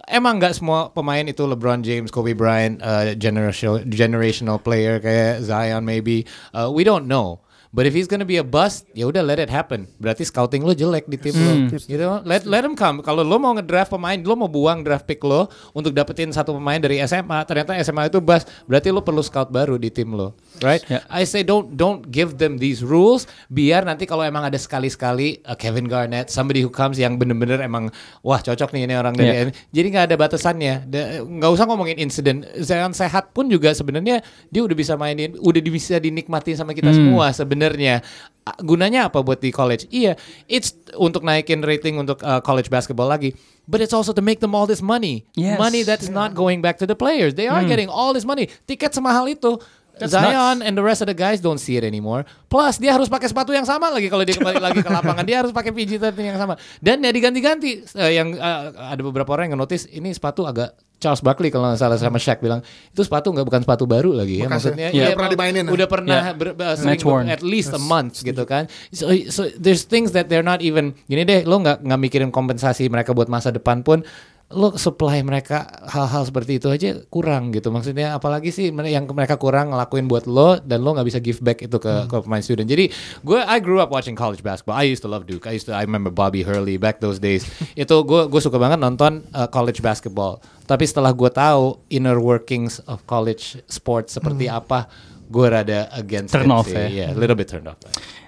emang nggak semua pemain itu LeBron James, Kobe Bryant, eh, generational generational player kayak Zion maybe. Uh, we don't know. But if he's gonna be a bust, ya udah let it happen. Berarti scouting lo jelek di tim lo. Gitu. Let let him come. Kalau lo mau ngedraft pemain, lo mau buang draft pick lo untuk dapetin satu pemain dari SMA, ternyata SMA itu bust, berarti lo perlu scout baru di tim lo. Right? Ya. I say don't don't give them these rules. Biar nanti kalau emang ada sekali-sekali uh, Kevin Garnett somebody who comes yang bener-bener emang wah cocok nih ini orang dari Yeah. jadi nggak ada batasannya. Nggak usah ngomongin insiden Zion sehat pun juga sebenarnya dia udah bisa mainin udah bisa dinikmati sama kita semua sebenarnya. Gunanya apa buat di college? Iya it's untuk naikin rating untuk uh, college basketball lagi. But it's also to make them all this money. Yes. money that's not going back to the players. They are getting all this money. Tiket semahal itu That's Zion and the rest of the guys don't see it anymore. Plus dia harus pakai sepatu yang sama lagi kalau dia kembali lagi ke lapangan. Dia harus pakai PG-13 yang sama. Dan ya diganti-ganti. Eh, yang eh, ada beberapa orang yang notice ini sepatu agak Charles Barkley kalau nggak salah sama Shaq bilang itu sepatu nggak bukan sepatu baru lagi ya. Ya? Maksudnya Udah iya, pernah dimainin ya? Udah pernah Yeah. ber- ber- sering worn. at least a month gitu kan. So, so there's things that they're not even gini deh lo nggak nggak mikirin kompensasi mereka buat masa depan pun lo supply mereka hal-hal seperti itu aja kurang gitu. Maksudnya apalagi sih yang mereka kurang ngelakuin buat lo dan lo nggak bisa give back itu ke, ke pemain student. Jadi gue I grew up watching college basketball. I used to love Duke. I used to I remember Bobby Hurley back those days. Itu gue gue suka banget nonton uh, college basketball. Tapi setelah gue tahu inner workings of college sports seperti apa gue rada against Turn it off sih. ya. Yeah, a little bit turned off.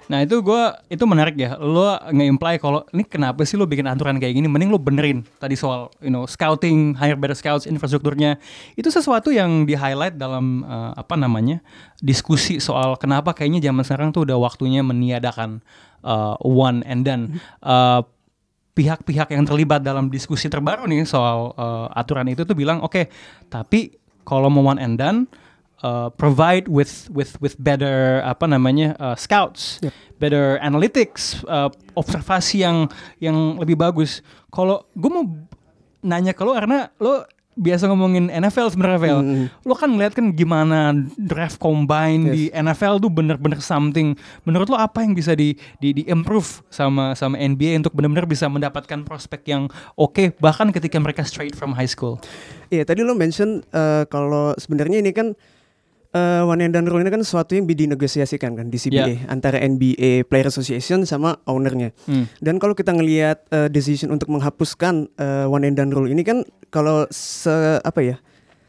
Nah itu gua itu menarik ya. Lo nge-imply kalau ini kenapa sih lo bikin aturan kayak gini? Mending lo benerin tadi soal you know scouting, hire better scouts, infrastrukturnya. Itu sesuatu yang di highlight dalam eh, apa namanya diskusi soal kenapa kayaknya zaman sekarang tuh udah waktunya meniadakan eh, one and done. Eh, pihak-pihak yang terlibat dalam diskusi terbaru nih soal eh, aturan itu tuh bilang oke tapi kalau mau one and done uh, provide with with with better apa namanya uh, scouts, better analytics, uh, observasi yang yang lebih bagus. Kalau gue mau nanya ke lo karena lo biasa ngomongin NFL sebenarnya Vel. Lo kan ngeliat kan gimana draft combine di NFL tuh bener-bener something. Menurut lo apa yang bisa di di, di improve sama sama NBA untuk benar-benar bisa mendapatkan prospek yang oke bahkan ketika mereka straight from high school. Iya tadi lo mention eh, kalau sebenarnya ini kan eh, one and done rule ini kan sesuatu yang dinegosiasikan kan di CBA antara NBA Player Association sama ownernya. Hmm. Dan kalau kita ngelihat eh, decision untuk menghapuskan eh, one and done rule ini kan kalau se apa ya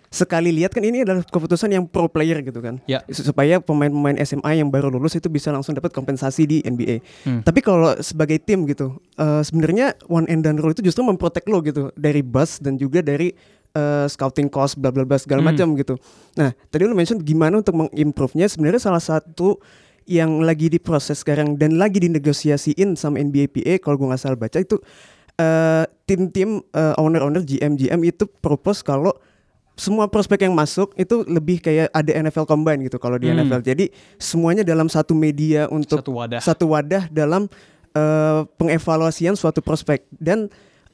sekali lihat kan ini adalah keputusan yang pro player gitu kan. Ya. Supaya pemain-pemain SMA yang baru lulus itu bisa langsung dapat kompensasi di NBA. Hmm. Tapi kalau sebagai tim gitu, eh, sebenarnya one and done rule itu justru memprotek lo gitu dari bus dan juga dari eh, scouting cost bla bla bla segala Hmm. macam gitu. Nah, tadi lo mention gimana untuk mengimprove-nya sebenarnya salah satu yang lagi diproses sekarang dan lagi dinegosiasiin sama NBAPA kalau gue nggak salah baca itu eh, tim-tim eh, owner-owner GM GM itu propose kalau semua prospek yang masuk itu lebih kayak ada NFL Combine gitu kalau di Hmm. NFL. Jadi semuanya dalam satu media untuk Satu wadah. satu wadah dalam eh, pengevaluasian suatu prospek dan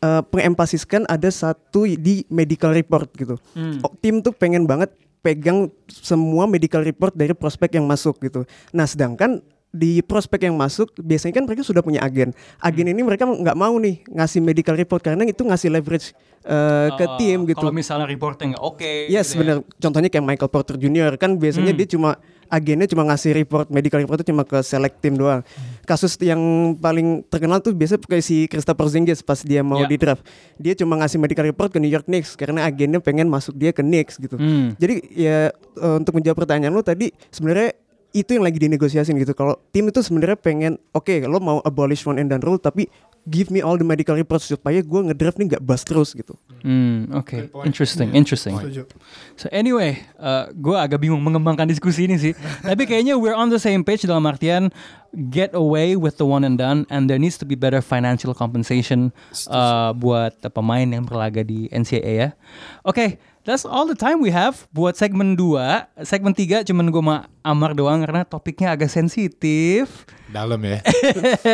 eh, pengempasiskan ada satu di medical report gitu. Hmm. Tim tuh pengen banget pegang semua medical report dari prospek yang masuk gitu. Nah, sedangkan di prospek yang masuk biasanya kan mereka sudah punya agen. Agen ini mereka nggak mau nih ngasih medical report karena itu ngasih leverage eh, ke Uh, tim gitu. Kalau misalnya reportnya nggak oke. Yes, gitu ya. benar. Contohnya kayak Michael Porter Jr. kan biasanya Hmm. dia cuma agennya cuma ngasih report medical report itu cuma ke select tim doang. Kasus yang paling terkenal tuh biasa kayak si Christopher Porzingis pas dia mau Ya. di draft. Dia cuma ngasih medical report ke New York Knicks karena agennya pengen masuk dia ke Knicks gitu. Hmm. Jadi ya eh, untuk menjawab pertanyaan lo tadi sebenarnya itu yang lagi dinegosiasin gitu. Kalau tim itu sebenarnya pengen oke lo mau abolish one and done rule tapi give me all the medical reports supaya gue ngedraft nih nggak bust terus gitu. Hmm, oke. Interesting, interesting. Setuju. So anyway, uh, gue agak bingung mengembangkan diskusi ini sih. Tapi kayaknya we're on the same page dalam artian get away with the one and done, and there needs to be better financial compensation uh, buat uh, pemain yang berlaga di NCAA ya. Oke, that's all the time we have buat segmen 2. Segmen 3 cuman gue sama Amar doang karena topiknya agak sensitif. Dalam ya.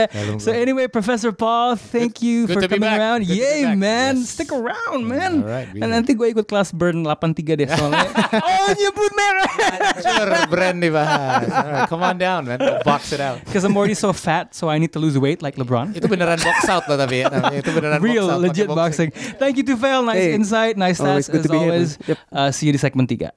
Dalam So anyway, Professor Paul, thank you good for coming around. Good Yay, man. Yes. Stick around, mm, man. Alright, be Dan here. nanti gue ikut kelas burn 83 deh soalnya. Eh? oh, nyebut merah. Sure, brand dibahas. Alright, come on down, man. We'll box it out. Because I'm already so fat, so I need to lose weight like LeBron. Itu beneran box out loh tapi eh, ya. Itu beneran Real, box out. pakai legit boxing. Thank you to Fel. Nice Hey, insight, nice always good as to be here, man. always. Yep. Uh, see you di segmen 3.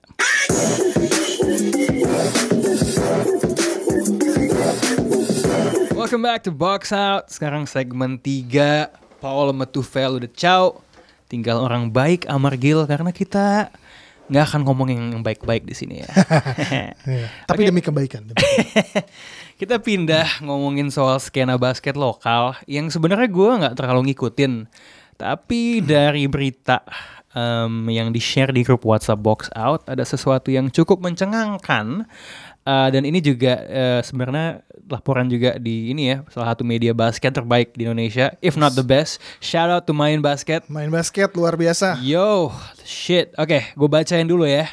Welcome back to Box Out. Sekarang segmen 3. Paul sama Tufel udah ciao. Tinggal orang baik Amar Gil karena kita nggak akan ngomongin yang baik-baik di sini ya. Iya. Tapi demi kebaikan. demi- Kita pindah ngomongin soal skena basket lokal yang sebenarnya gue nggak terlalu ngikutin. Tapi dari berita em, yang di-share di grup WhatsApp Box Out ada sesuatu yang cukup mencengangkan. Eh, dan ini juga eh, sebenarnya laporan juga di ini ya salah satu media basket terbaik di Indonesia, if not the best. Shout out to Main Basket. Main basket luar biasa. Yo, shit. Oke, gue bacain dulu ya.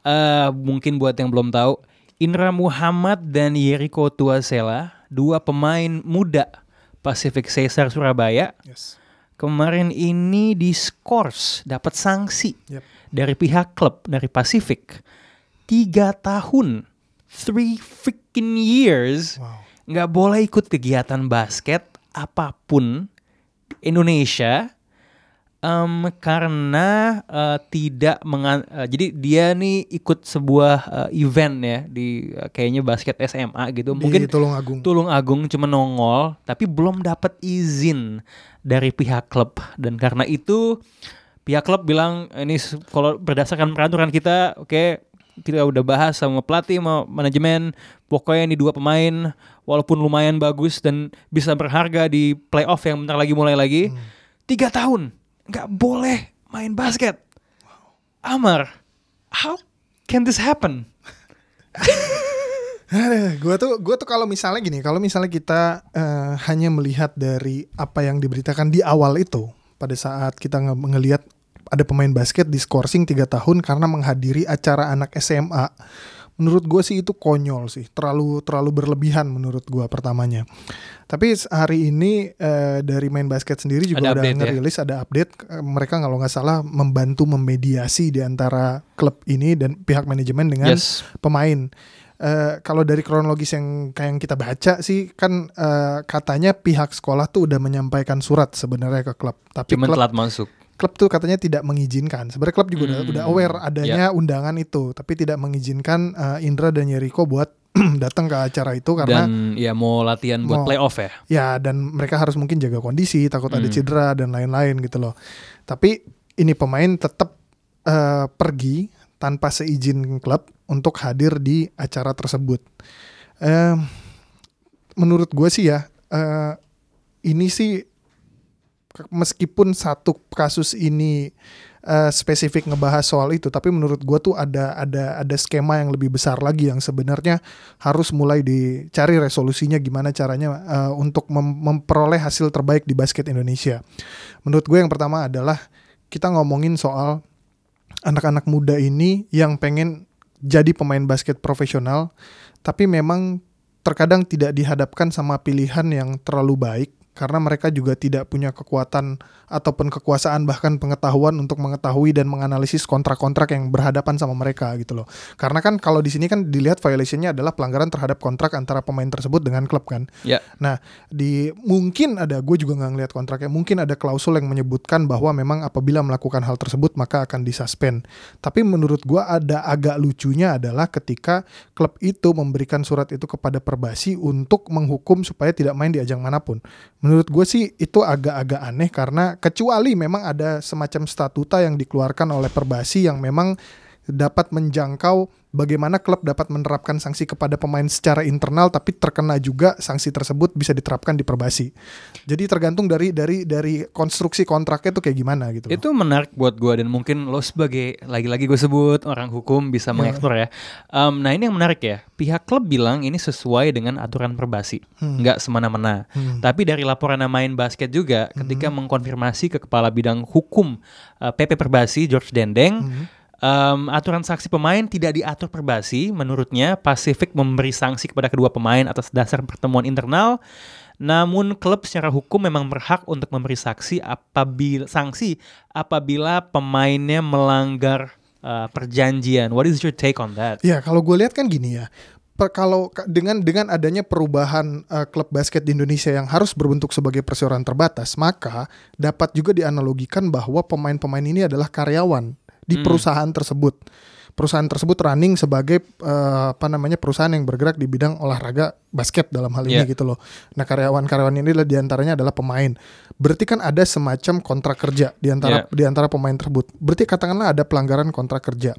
Eh mungkin buat yang belum tahu, Indra Muhammad dan Yeriko Tuasela, dua pemain muda Pacific Caesar Surabaya, Yes. kemarin ini diskors dapat sanksi Yep. dari pihak klub dari Pacific tiga tahun, three freaking years, Wow. nggak boleh ikut kegiatan basket apa pun di Indonesia em, karena eh, tidak mengan eh, jadi dia nih ikut sebuah eh, event ya di eh, kayaknya basket SMA gitu mungkin Di Tulungagung. Tulung Agung cuma nongol tapi belum dapat izin dari pihak klub dan karena itu pihak klub bilang ini kalau berdasarkan peraturan kita oke kita udah bahas sama pelatih sama manajemen pokoknya ini dua pemain walaupun lumayan bagus dan bisa berharga di playoff yang bentar lagi mulai lagi. Tiga tahun nggak boleh main basket. Amar how can this happen? Gue tuh gue tuh kalau misalnya gini, kalau misalnya kita eh, hanya melihat dari apa yang diberitakan di awal itu, pada saat kita nge ngelihat ada pemain basket di skorsing 3 tahun karena menghadiri acara anak SMA. Menurut gue sih itu konyol sih, terlalu terlalu berlebihan menurut gue pertamanya. Tapi hari ini eh, dari main basket sendiri juga Ada udah update ya? ngerilis ada update. Eh, Mereka kalau nggak salah membantu memediasi di antara klub ini dan pihak manajemen dengan yes pemain. Eh, kalau dari kronologis yang kayak yang kita baca sih kan eh, katanya pihak sekolah tuh udah menyampaikan surat sebenarnya ke klub, tapi cuman klub telat masuk klub tuh katanya tidak mengizinkan. Sebenarnya klub juga udah, Hmm, udah aware adanya undangan itu, tapi tidak mengizinkan eh, Indra dan Yeriko buat datang ke acara itu karena dan ya mau latihan buat Mau. playoff ya ya dan mereka harus mungkin jaga kondisi, takut ada Hmm. cedera dan lain-lain gitu loh. Tapi ini pemain tetap eh, pergi tanpa seizin klub untuk hadir di acara tersebut. Eh, menurut gue sih ya, eh, ini sih meskipun satu kasus ini eh, spesifik ngebahas soal itu, tapi menurut gue tuh ada ada ada skema yang lebih besar lagi yang sebenarnya harus mulai dicari resolusinya gimana caranya eh, untuk mem- memperoleh hasil terbaik di basket Indonesia. Menurut gue yang pertama adalah kita ngomongin soal anak-anak muda ini yang pengen jadi pemain basket profesional, tapi memang terkadang tidak dihadapkan sama pilihan yang terlalu baik karena mereka juga tidak punya kekuatan ataupun kekuasaan bahkan pengetahuan untuk mengetahui dan menganalisis kontrak-kontrak yang berhadapan sama mereka gitu loh. Karena kan kalau di sini kan dilihat violationnya adalah pelanggaran terhadap kontrak antara pemain tersebut dengan klub kan. ya Nah, di mungkin ada gue juga nggak ngeliat kontraknya. Mungkin ada klausul yang menyebutkan bahwa memang apabila melakukan hal tersebut maka akan disuspend. Tapi menurut gue ada agak lucunya adalah ketika klub itu memberikan surat itu kepada Perbasi untuk menghukum supaya tidak main di ajang mana pun. Menurut gue sih itu agak-agak aneh karena kecuali memang ada semacam statuta yang dikeluarkan oleh Perbasi yang memang dapat menjangkau bagaimana klub dapat menerapkan sanksi kepada pemain secara internal tapi terkena juga sanksi tersebut bisa diterapkan di perbasi. Jadi tergantung dari dari dari konstruksi kontraknya itu kayak gimana gitu. loh. Itu menarik buat gue dan mungkin lo sebagai lagi-lagi gue sebut orang hukum bisa mengeksplor ya. Em, nah ini yang menarik ya. Pihak klub bilang ini sesuai dengan aturan perbasi, nggak semena-mena. Hmm. Tapi dari laporan main basket juga, ketika mengkonfirmasi ke kepala bidang hukum eh, PP Perbasi George Dendeng, Hmm. Em, aturan saksi pemain tidak diatur Perbasi. Menurutnya Pacific memberi sanksi kepada kedua pemain atas dasar pertemuan internal. Namun klub secara hukum memang berhak untuk memberi saksi apabila sanksi apabila pemainnya melanggar uh, perjanjian. What is your take on that? Ya kalau gue lihat kan gini ya. Per- kalau ka- dengan dengan adanya perubahan eh, klub basket di Indonesia yang harus berbentuk sebagai perseorangan terbatas, maka dapat juga dianalogikan bahwa pemain-pemain ini adalah karyawan di perusahaan tersebut. Perusahaan tersebut running sebagai eh, apa namanya perusahaan yang bergerak di bidang olahraga basket dalam hal ini Yeah. gitu loh. Nah karyawan-karyawan ini di antaranya adalah pemain. Berarti kan ada semacam kontrak kerja di antara Yeah. di antara pemain tersebut. Berarti katakanlah ada pelanggaran kontrak kerja.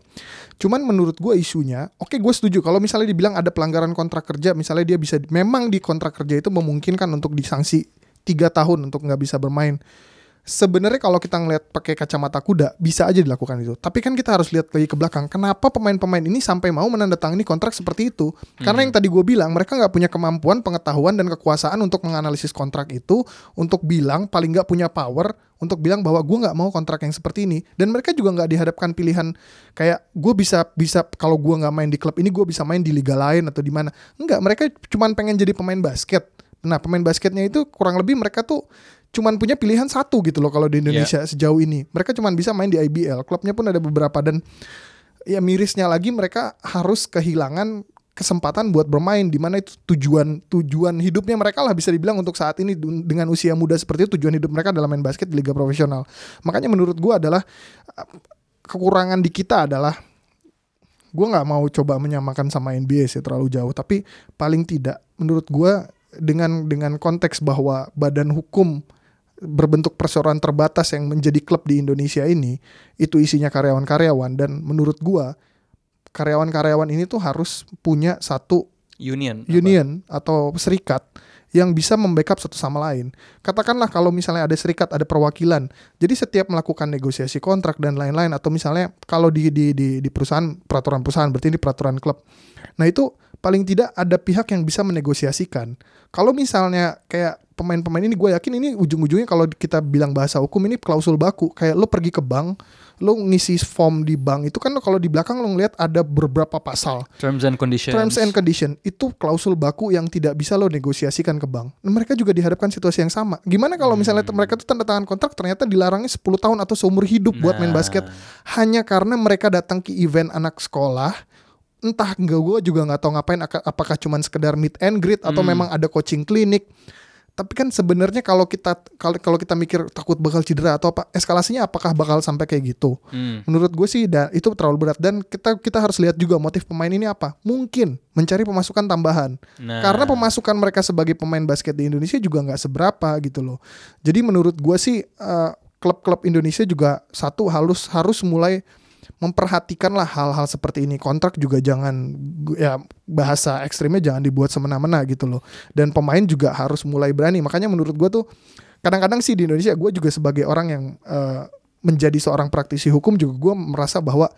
Cuman menurut gue isunya, oke gue setuju kalau misalnya dibilang ada pelanggaran kontrak kerja, misalnya dia bisa memang di kontrak kerja itu memungkinkan untuk disanksi tiga tahun untuk nggak bisa bermain. Sebenarnya kalau kita ngeliat pakai kacamata kuda bisa aja dilakukan itu. Tapi kan kita harus lihat lagi ke belakang. Kenapa pemain-pemain ini sampai mau menandatangani kontrak seperti itu? Karena yang tadi gue bilang mereka nggak punya kemampuan, pengetahuan dan kekuasaan untuk menganalisis kontrak itu, untuk bilang paling nggak punya power untuk bilang bahwa gue nggak mau kontrak yang seperti ini. Dan mereka juga nggak dihadapkan pilihan kayak gue bisa bisa kalau gue nggak main di klub ini gue bisa main di liga lain atau di mana. Enggak, mereka cuman pengen jadi pemain basket. Nah pemain basketnya itu kurang lebih mereka tuh cuman punya pilihan satu gitu loh kalau di Indonesia sejauh ini. Mereka cuman bisa main di IBL. Klubnya pun ada beberapa dan ya mirisnya lagi mereka harus kehilangan kesempatan buat bermain di mana itu tujuan tujuan hidupnya mereka lah bisa dibilang untuk saat ini dengan usia muda seperti itu tujuan hidup mereka adalah main basket di liga profesional. Makanya menurut gua adalah uh, kekurangan di kita adalah gue nggak mau coba menyamakan sama NBA sih terlalu jauh tapi paling tidak menurut gua dengan dengan konteks bahwa badan hukum berbentuk perseorangan terbatas yang menjadi klub di Indonesia ini itu isinya karyawan-karyawan dan menurut gua karyawan-karyawan ini tuh harus punya satu Union. apa? union atau serikat yang bisa membackup satu sama lain. Katakanlah kalau misalnya ada serikat, ada perwakilan. Jadi setiap melakukan negosiasi kontrak dan lain-lain atau misalnya kalau di di di, di perusahaan peraturan perusahaan berarti ini peraturan klub. Nah, itu paling tidak ada pihak yang bisa menegosiasikan. Kalau misalnya kayak pemain-pemain ini gue yakin ini ujung-ujungnya kalau kita bilang bahasa hukum ini klausul baku. Kayak lo pergi ke bank, lo ngisi form di bank itu kan kalau di belakang lo ngeliat ada beberapa pasal. Terms and conditions. Terms and condition itu klausul baku yang tidak bisa lo negosiasikan ke bank. Nah, mereka juga dihadapkan situasi yang sama. Gimana kalau misalnya Hmm. mereka tuh tanda tangan kontrak ternyata dilarangnya 10 tahun atau seumur hidup buat main Nah. basket hanya karena mereka datang ke event anak sekolah. Entah enggak gue juga nggak tahu ngapain aka- apakah cuman sekedar meet and greet atau Hmm. memang ada coaching klinik. Tapi kan sebenarnya kalau kita kalau kita mikir takut bakal cedera atau apa eskalasinya apakah bakal sampai kayak gitu? Hmm. Menurut gue sih da- itu terlalu berat dan kita kita harus lihat juga motif pemain ini apa. Mungkin mencari pemasukan tambahan. Nah. Karena pemasukan mereka sebagai pemain basket di Indonesia juga nggak seberapa gitu loh. Jadi menurut gue sih eh, klub-klub Indonesia juga satu harus harus mulai memperhatikanlah hal-hal seperti ini. Kontrak juga jangan ya bahasa ekstrimnya jangan dibuat semena-mena gitu loh. Dan pemain juga harus mulai berani. Makanya menurut gue tuh kadang-kadang sih di Indonesia gue juga sebagai orang yang eh, menjadi seorang praktisi hukum juga gue merasa bahwa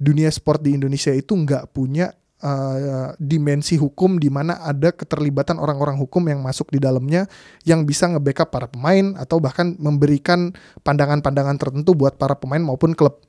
dunia sport di Indonesia itu nggak punya eh, dimensi hukum di mana ada keterlibatan orang-orang hukum yang masuk di dalamnya yang bisa nge-backup para pemain atau bahkan memberikan pandangan-pandangan tertentu buat para pemain maupun klub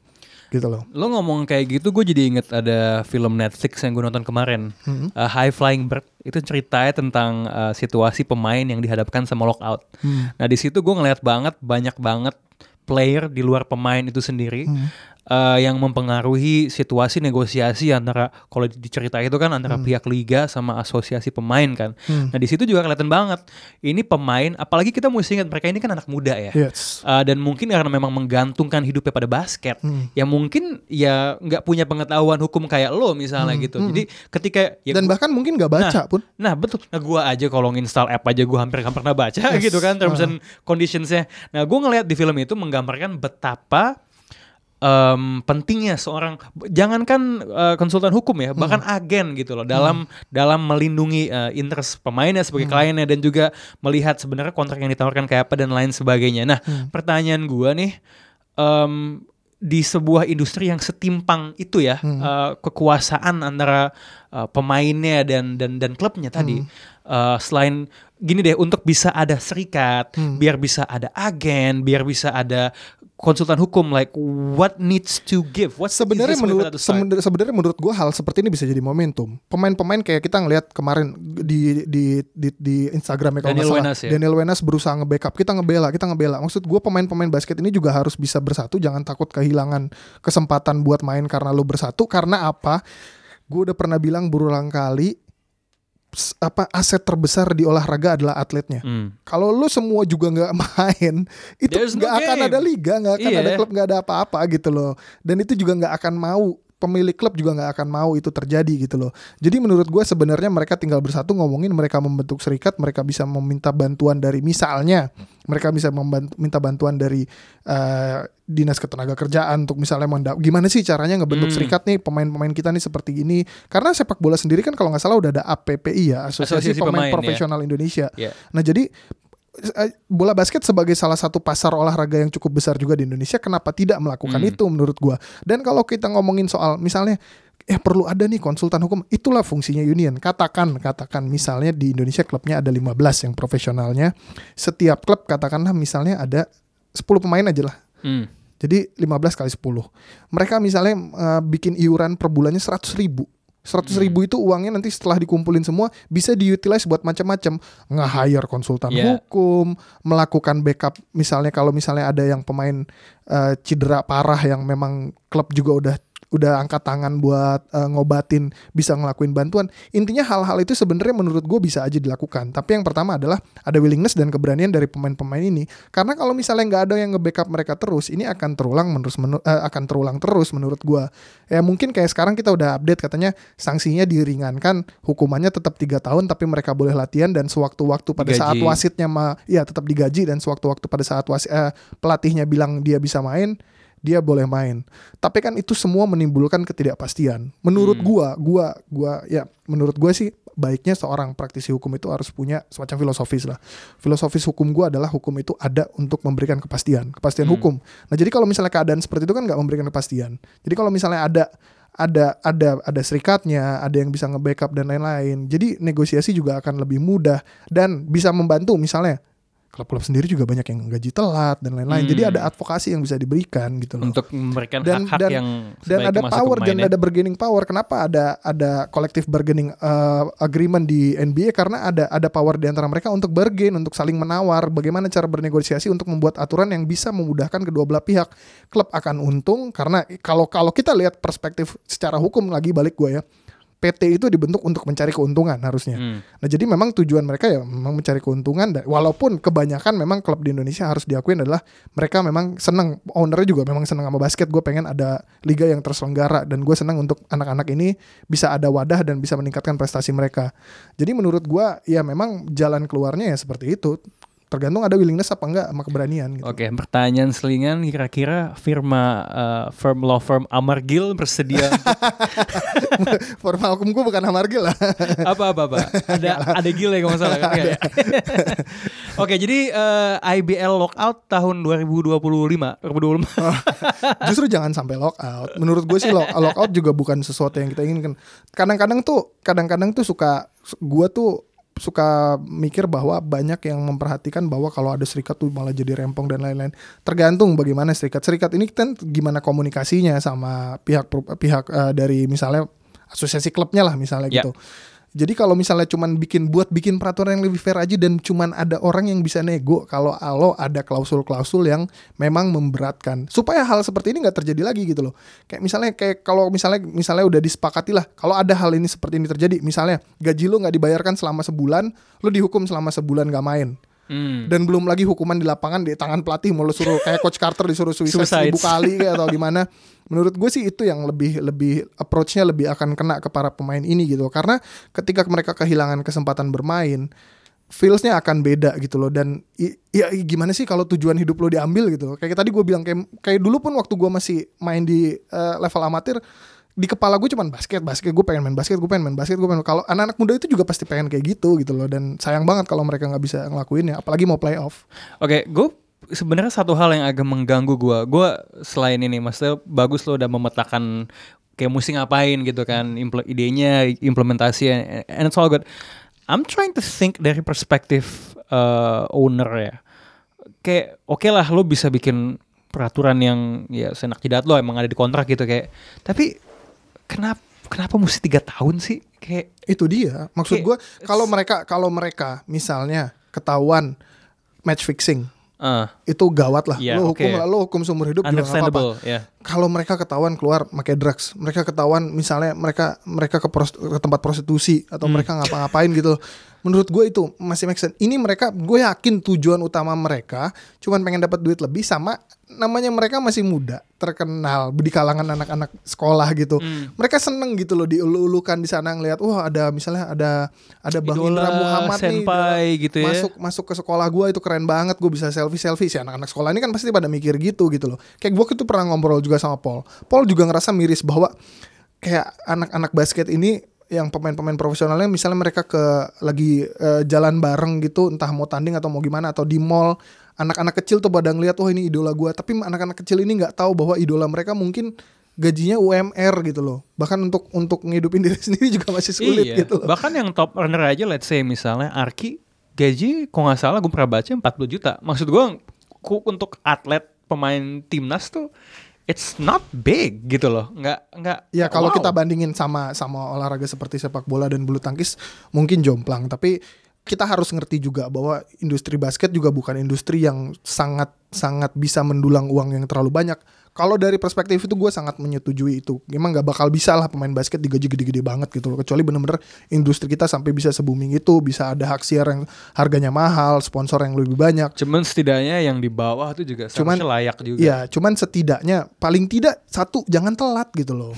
gitu loh. Lo ngomong kayak gitu, gue jadi inget ada film Netflix yang gue nonton kemarin, Hmm. Uh, High Flying Bird. Itu ceritanya tentang uh, situasi pemain yang dihadapkan sama lockout. Hmm. Nah di situ gue ngeliat banget banyak banget player di luar pemain itu sendiri Hmm. Uh, yang mempengaruhi situasi negosiasi antara kalau dicerita itu kan antara pihak liga sama asosiasi pemain kan. Hmm. Nah di situ juga kelihatan banget ini pemain, apalagi kita mesti ingat mereka ini kan anak muda ya. Yes. Uh, dan mungkin karena memang menggantungkan hidupnya pada basket, Hmm. ya mungkin ya nggak punya pengetahuan hukum kayak lo misalnya gitu. Jadi ketika ya Dan gua- bahkan mungkin nggak baca pun. Nah betul. Nah gue aja kalau nginstall app aja gue hampir nggak pernah baca Yes. gitu kan terms Ah. and conditionsnya. Nah gue ngelihat di film itu menggambarkan betapa em, pentingnya seorang jangankan eh, konsultan hukum ya bahkan agen gitu loh dalam dalam melindungi eh, interest pemainnya sebagai kliennya dan juga melihat sebenarnya kontrak yang ditawarkan kayak apa dan lain sebagainya. Nah pertanyaan gue nih em, di sebuah industri yang setimpang itu ya eh, kekuasaan antara eh, pemainnya dan dan dan klubnya tadi eh, selain gini deh untuk bisa ada serikat biar bisa ada agen biar bisa ada konsultan hukum like what needs to give what Sebenarnya menurut sebenar- sebenarnya menurut gue hal seperti ini bisa jadi momentum. Pemain-pemain kayak kita ngelihat kemarin di di di, di Instagramnya kalau Daniel salah, Wenas ya? Daniel Wenas berusaha nge-backup, kita ngebela, kita ngebela. Maksud gue pemain-pemain basket ini juga harus bisa bersatu, jangan takut kehilangan kesempatan buat main karena lo bersatu. Karena apa? Gue udah pernah bilang berulang kali, apa aset terbesar di olahraga adalah atletnya. Hmm. Kalau lu semua juga nggak main, itu There's no nggak akan game. ada liga, nggak akan Iya. ada klub, nggak ada apa-apa gitu loh. Dan itu juga nggak akan mau pemilik klub juga nggak akan mau itu terjadi gitu loh. Jadi menurut gue sebenarnya mereka tinggal bersatu ngomongin mereka membentuk serikat, mereka bisa meminta bantuan dari misalnya mereka bisa membantu, minta bantuan dari eh, dinas ketenaga kerjaan untuk misalnya menda- gimana sih caranya ngebentuk Hmm. serikat nih pemain-pemain kita nih seperti ini. Karena sepak bola sendiri kan kalau nggak salah udah ada APPI ya, Asosiasi, Asosiasi Pemain, Pemain, ya. Profesional Indonesia. Ya. Nah jadi bola basket sebagai salah satu pasar olahraga yang cukup besar juga di Indonesia, kenapa tidak melakukan Hmm. itu menurut gua? Dan kalau kita ngomongin soal misalnya eh perlu ada nih konsultan hukum, itulah fungsinya union. Katakan katakan misalnya di Indonesia klubnya ada 15 yang profesionalnya. Setiap klub katakanlah misalnya ada 10 pemain aja lah. Hmm. Jadi 15 kali 10. Mereka misalnya eh, bikin iuran per bulannya 100 ribu. 100 ribu itu uangnya nanti setelah dikumpulin semua bisa diutilize buat macam-macam. Nge-hire konsultan Yeah. hukum melakukan backup. Misalnya kalau misalnya ada yang pemain eh, cedera parah yang memang klub juga udah udah angkat tangan buat eh, ngobatin bisa ngelakuin bantuan. Intinya hal-hal itu sebenarnya menurut gue bisa aja dilakukan. Tapi yang pertama adalah ada willingness dan keberanian dari pemain-pemain ini. Karena kalau misalnya nggak ada yang nge-backup mereka terus ini akan terulang menerus menu- eh, akan terulang terus menurut gue ya mungkin kayak sekarang kita udah update katanya sanksinya diringankan hukumannya tetap tiga tahun tapi mereka boleh latihan dan sewaktu-waktu pada saat Digaji. wasitnya ma ya tetap digaji dan sewaktu-waktu pada saat wasi, eh, pelatihnya bilang dia bisa main dia boleh main. Tapi kan itu semua menimbulkan ketidakpastian. Menurut gua, gua gua ya menurut gua sih baiknya seorang praktisi hukum itu harus punya semacam filosofis lah. Filosofis hukum gua adalah hukum itu ada untuk memberikan kepastian, kepastian hukum. Nah, jadi kalau misalnya keadaan seperti itu kan nggak memberikan kepastian. Jadi kalau misalnya ada ada ada ada serikatnya, ada yang bisa nge-backup dan lain-lain. Jadi negosiasi juga akan lebih mudah dan bisa membantu misalnya klub-klub sendiri juga banyak yang gaji telat dan lain-lain. Jadi ada advokasi yang bisa diberikan gitu loh. untuk memberikan dan hak-hak dan yang dan ada power dan ada bargaining power. Kenapa ada ada collective bargaining uh, agreement di NBA karena ada ada power di antara mereka untuk bargain, untuk saling menawar bagaimana cara bernegosiasi untuk membuat aturan yang bisa memudahkan kedua belah pihak. Klub akan untung karena kalau kalau kita lihat perspektif secara hukum lagi balik gue ya. PT itu dibentuk untuk mencari keuntungan harusnya. Hmm. Nah jadi memang tujuan mereka ya memang mencari keuntungan. Dan, walaupun kebanyakan memang klub di Indonesia harus diakuin adalah mereka memang senang ownernya juga memang senang sama basket. Gue pengen ada liga yang terselenggara dan gue senang untuk anak-anak ini bisa ada wadah dan bisa meningkatkan prestasi mereka. Jadi menurut gue ya memang jalan keluarnya ya seperti itu. Tergantung ada willingness apa enggak sama keberanian gitu. Oke, pertanyaan selingan kira-kira firma eh, firm law firm Amargil bersedia Formal hukum gue bukan Amargil lah. apa apa apa ada ada gil ya kalau nggak salah kan Nggak ya? Oke, jadi eh, IBL lockout tahun 2025 2025 Justru jangan sampai lockout. Menurut gue sih lock, lockout juga bukan sesuatu yang kita inginkan. Kadang-kadang tuh, kadang-kadang tuh suka, gue tuh suka mikir bahwa banyak yang memperhatikan bahwa kalau ada serikat tuh malah jadi rempong dan lain-lain. Tergantung bagaimana serikat. Serikat ini kan gimana komunikasinya sama pihak pihak eh, dari misalnya asosiasi klubnya lah misalnya Ya. gitu. Jadi kalau misalnya cuman bikin buat bikin peraturan yang lebih fair aja dan cuman ada orang yang bisa nego kalau alo ada klausul-klausul yang memang memberatkan supaya hal seperti ini nggak terjadi lagi gitu loh. Kayak misalnya kayak kalau misalnya misalnya udah disepakati lah kalau ada hal ini seperti ini terjadi misalnya gaji lo nggak dibayarkan selama sebulan lo dihukum selama sebulan nggak main Hmm. dan belum lagi hukuman di lapangan di tangan pelatih mau lo suruh kayak coach Carter disuruh suicide Suicides. seribu kali kayak atau gimana menurut gue sih itu yang lebih lebih approach-nya lebih akan kena ke para pemain ini gitu karena ketika mereka kehilangan kesempatan bermain feelsnya akan beda gitu loh dan ya gimana sih kalau tujuan hidup lo diambil gitu loh. kayak tadi gue bilang kayak kayak dulu pun waktu gue masih main di eh, level amatir di kepala gue cuman basket basket gue pengen main basket gue pengen main basket gue pengen kalau anak-anak muda itu juga pasti pengen kayak gitu gitu loh dan sayang banget kalau mereka nggak bisa ngelakuinnya apalagi mau playoff Oke, gue sebenarnya satu hal yang agak mengganggu gue. Gue selain ini, maksudnya bagus lo udah memetakan kayak mesti ngapain gitu kan, impl- idenya, implementasi, and it's all good. I'm trying to think dari perspektif uh, owner ya. Kayak oke lah lo bisa bikin peraturan yang ya senak jidat lo emang ada di kontrak gitu kayak. Tapi kenapa kenapa mesti tiga tahun sih? Kayak itu dia maksud gue kalau mereka kalau mereka misalnya ketahuan match fixing uh, itu gawat lah Iya, lo hukum lah lo hukum seumur hidup juga apa-apa understandable ya. kalau mereka ketahuan keluar pakai drugs, mereka ketahuan misalnya mereka mereka ke, pros- ke tempat prostitusi atau Hmm. mereka ngapa-ngapain gitu. Menurut gue itu masih make sense. Ini mereka gue yakin tujuan utama mereka cuman pengen dapat duit lebih sama namanya mereka masih muda, terkenal di kalangan anak-anak sekolah gitu. Hmm. Mereka seneng gitu loh diulu-ulukan di sana ngelihat wah ada misalnya ada ada Bang Idola, Indra Muhammad nih senpai idola. gitu ya. masuk masuk ke sekolah gue itu keren banget gue bisa selfie selfie sih anak-anak sekolah ini kan pasti pada mikir gitu gitu loh kayak gue itu pernah ngobrol juga sama Paul Paul juga ngerasa miris bahwa kayak anak-anak basket ini yang pemain-pemain profesionalnya misalnya mereka ke lagi eh, jalan bareng gitu entah mau tanding atau mau gimana atau di mall anak-anak kecil tuh pada ngeliat wah ini idola gue tapi anak-anak kecil ini nggak tahu bahwa idola mereka mungkin gajinya UMR gitu loh bahkan untuk untuk ngidupin diri sendiri juga masih sulit iya. gitu loh Bahkan yang top earner aja let's say misalnya Arki gaji kok nggak salah gue pernah baca 40 juta. Maksud gue untuk atlet pemain timnas tuh it's not big gitu loh. Nggak nggak Ya kalau wow. kita bandingin sama sama olahraga seperti sepak bola dan bulu tangkis mungkin jomplang tapi kita harus ngerti juga bahwa industri basket juga bukan industri yang sangat sangat bisa mendulang uang yang terlalu banyak. Kalau dari perspektif itu gue sangat menyetujui itu. Emang nggak bakal bisa lah pemain basket digaji gede-gede banget gitu loh. Kecuali bener-bener industri kita sampai bisa se-booming itu, bisa ada hak siar yang harganya mahal, sponsor yang lebih banyak. Cuman setidaknya yang di bawah tuh juga Cuman- layak juga. Iya, cuman setidaknya paling tidak satu jangan telat gitu loh.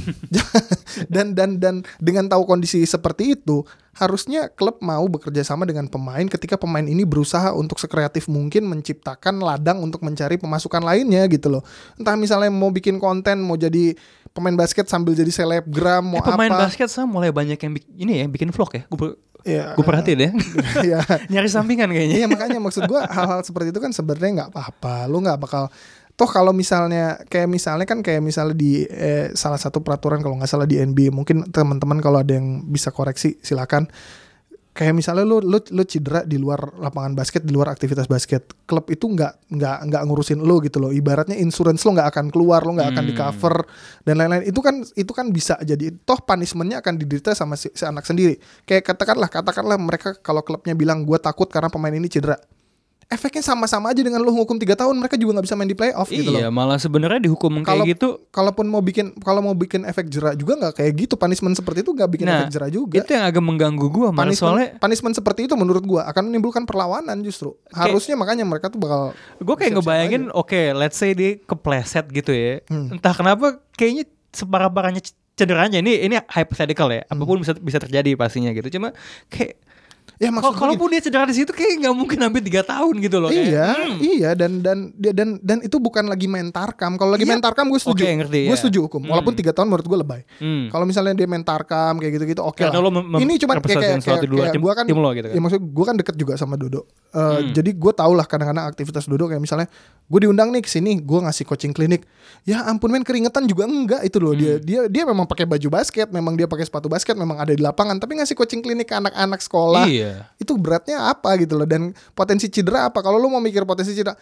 dan dan dan dengan tahu kondisi seperti itu, harusnya klub mau bekerja sama dengan pemain ketika pemain ini berusaha untuk sekreatif mungkin menciptakan ladang untuk mencari pemasukan lainnya gitu loh. Entah misalnya mau bikin konten, mau jadi pemain basket sambil jadi selebgram, mau Eh, pemain apa. basket saya mulai banyak yang ini ya bikin vlog ya. Gue gue perhatiin ya. Iya. Nyari sampingan kayaknya. Iya makanya maksud gua hal-hal seperti itu kan sebenarnya nggak apa-apa. Lu nggak bakal toh kalau misalnya kayak misalnya kan kayak misalnya di eh, salah satu peraturan kalau nggak salah di NBA mungkin teman-teman kalau ada yang bisa koreksi silakan. Kayak misalnya lu lu lu cedera di luar lapangan basket di luar aktivitas basket klub itu nggak nggak nggak ngurusin lu gitu loh. Ibaratnya insurance lo nggak akan keluar lo nggak akan di cover dan lain-lain. Itu kan itu kan bisa jadi toh punishmentnya akan diderita sama si, si anak sendiri. Kayak katakanlah katakanlah mereka kalau klubnya bilang gue takut karena pemain ini cedera efeknya sama-sama aja dengan lo hukum tiga tahun mereka juga nggak bisa main di playoff gitu loh. Iya, malah sebenarnya dihukum kalau kayak gitu. kalaupun mau bikin kalau mau bikin efek jerak juga nggak kayak gitu. Punishment seperti itu nggak bikin Nah, efek jerak juga. Itu yang agak mengganggu gua malah punishment, soalnya punishment seperti itu menurut gua akan menimbulkan perlawanan justru. Harusnya makanya mereka tuh bakal gue kayak ngebayangin oke let's say dia kepleset gitu ya. Hmm. entah kenapa kayaknya separah-parahnya cederanya. Ini ini hypothetical ya. Hmm. apa pun bisa bisa terjadi pastinya gitu. Cuma kayak ya maksud kalau gua kalaupun dia cedera di situ kayak nggak mungkin hampir tiga tahun gitu loh kayak, iya, hmm, iya dan dan dia dan dan itu bukan lagi main tarkam. Kalau lagi Iya. main tarkam gue setuju. Oke, ngerti, gue ya. setuju hukum. Walaupun Hmm. tiga tahun menurut gue lebay. hmm. Kalau misalnya dia main tarkam kayak gitu-gitu oke lah. mem- mem- Ini cuma kayak kayak, kayak, tim- gua kan tim lo gitu kan. Ya maksud gue kan deket juga sama Dodo. Eh, Hmm. Jadi gue tau lah kadang-kadang aktivitas Dodo kayak misalnya gue diundang nih ke sini, gue ngasih coaching klinik. Ya ampun men keringetan juga enggak itu loh dia Hmm. dia dia memang pakai baju basket, memang dia pakai sepatu basket, memang ada di lapangan. Tapi ngasih coaching klinik ke anak-anak sekolah iya itu beratnya apa gitu loh dan potensi cedera apa? Kalau lu mau mikir potensi cedera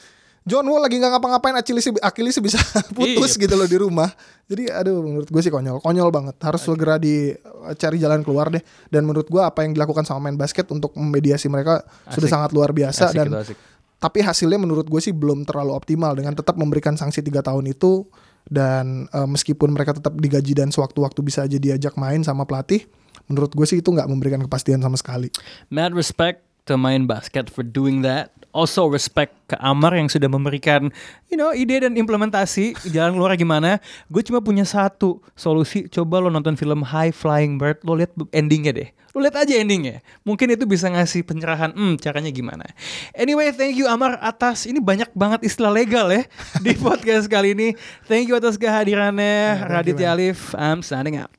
John Wall lagi nggak ngapa-ngapain Achilles Achilles bisa putus Iya. gitu loh di rumah. Jadi aduh menurut gue sih konyol konyol banget. Harus segera dicari jalan keluar deh. Dan menurut gue apa yang dilakukan sama main basket untuk memediasi mereka sudah Asik. sangat luar biasa asik dan gitu, asik. tapi hasilnya menurut gue sih belum terlalu optimal. Dengan tetap memberikan sanksi tiga tahun itu dan eh, meskipun mereka tetap digaji dan sewaktu-waktu bisa aja diajak main sama pelatih menurut gue sih itu nggak memberikan kepastian sama sekali. Mad respect to main basket for doing that. Also respect ke Amar yang sudah memberikan you know ide dan implementasi jalan keluar gimana. Gue cuma punya satu solusi. Coba lo nonton film High Flying Bird lo lihat endingnya deh. Lo lihat aja endingnya. Mungkin itu bisa ngasih pencerahan hmm caranya gimana? Anyway thank you Amar atas ini banyak banget istilah legal ya di podcast kali ini. Thank you atas kehadirannya Raditya Alif. I'm signing out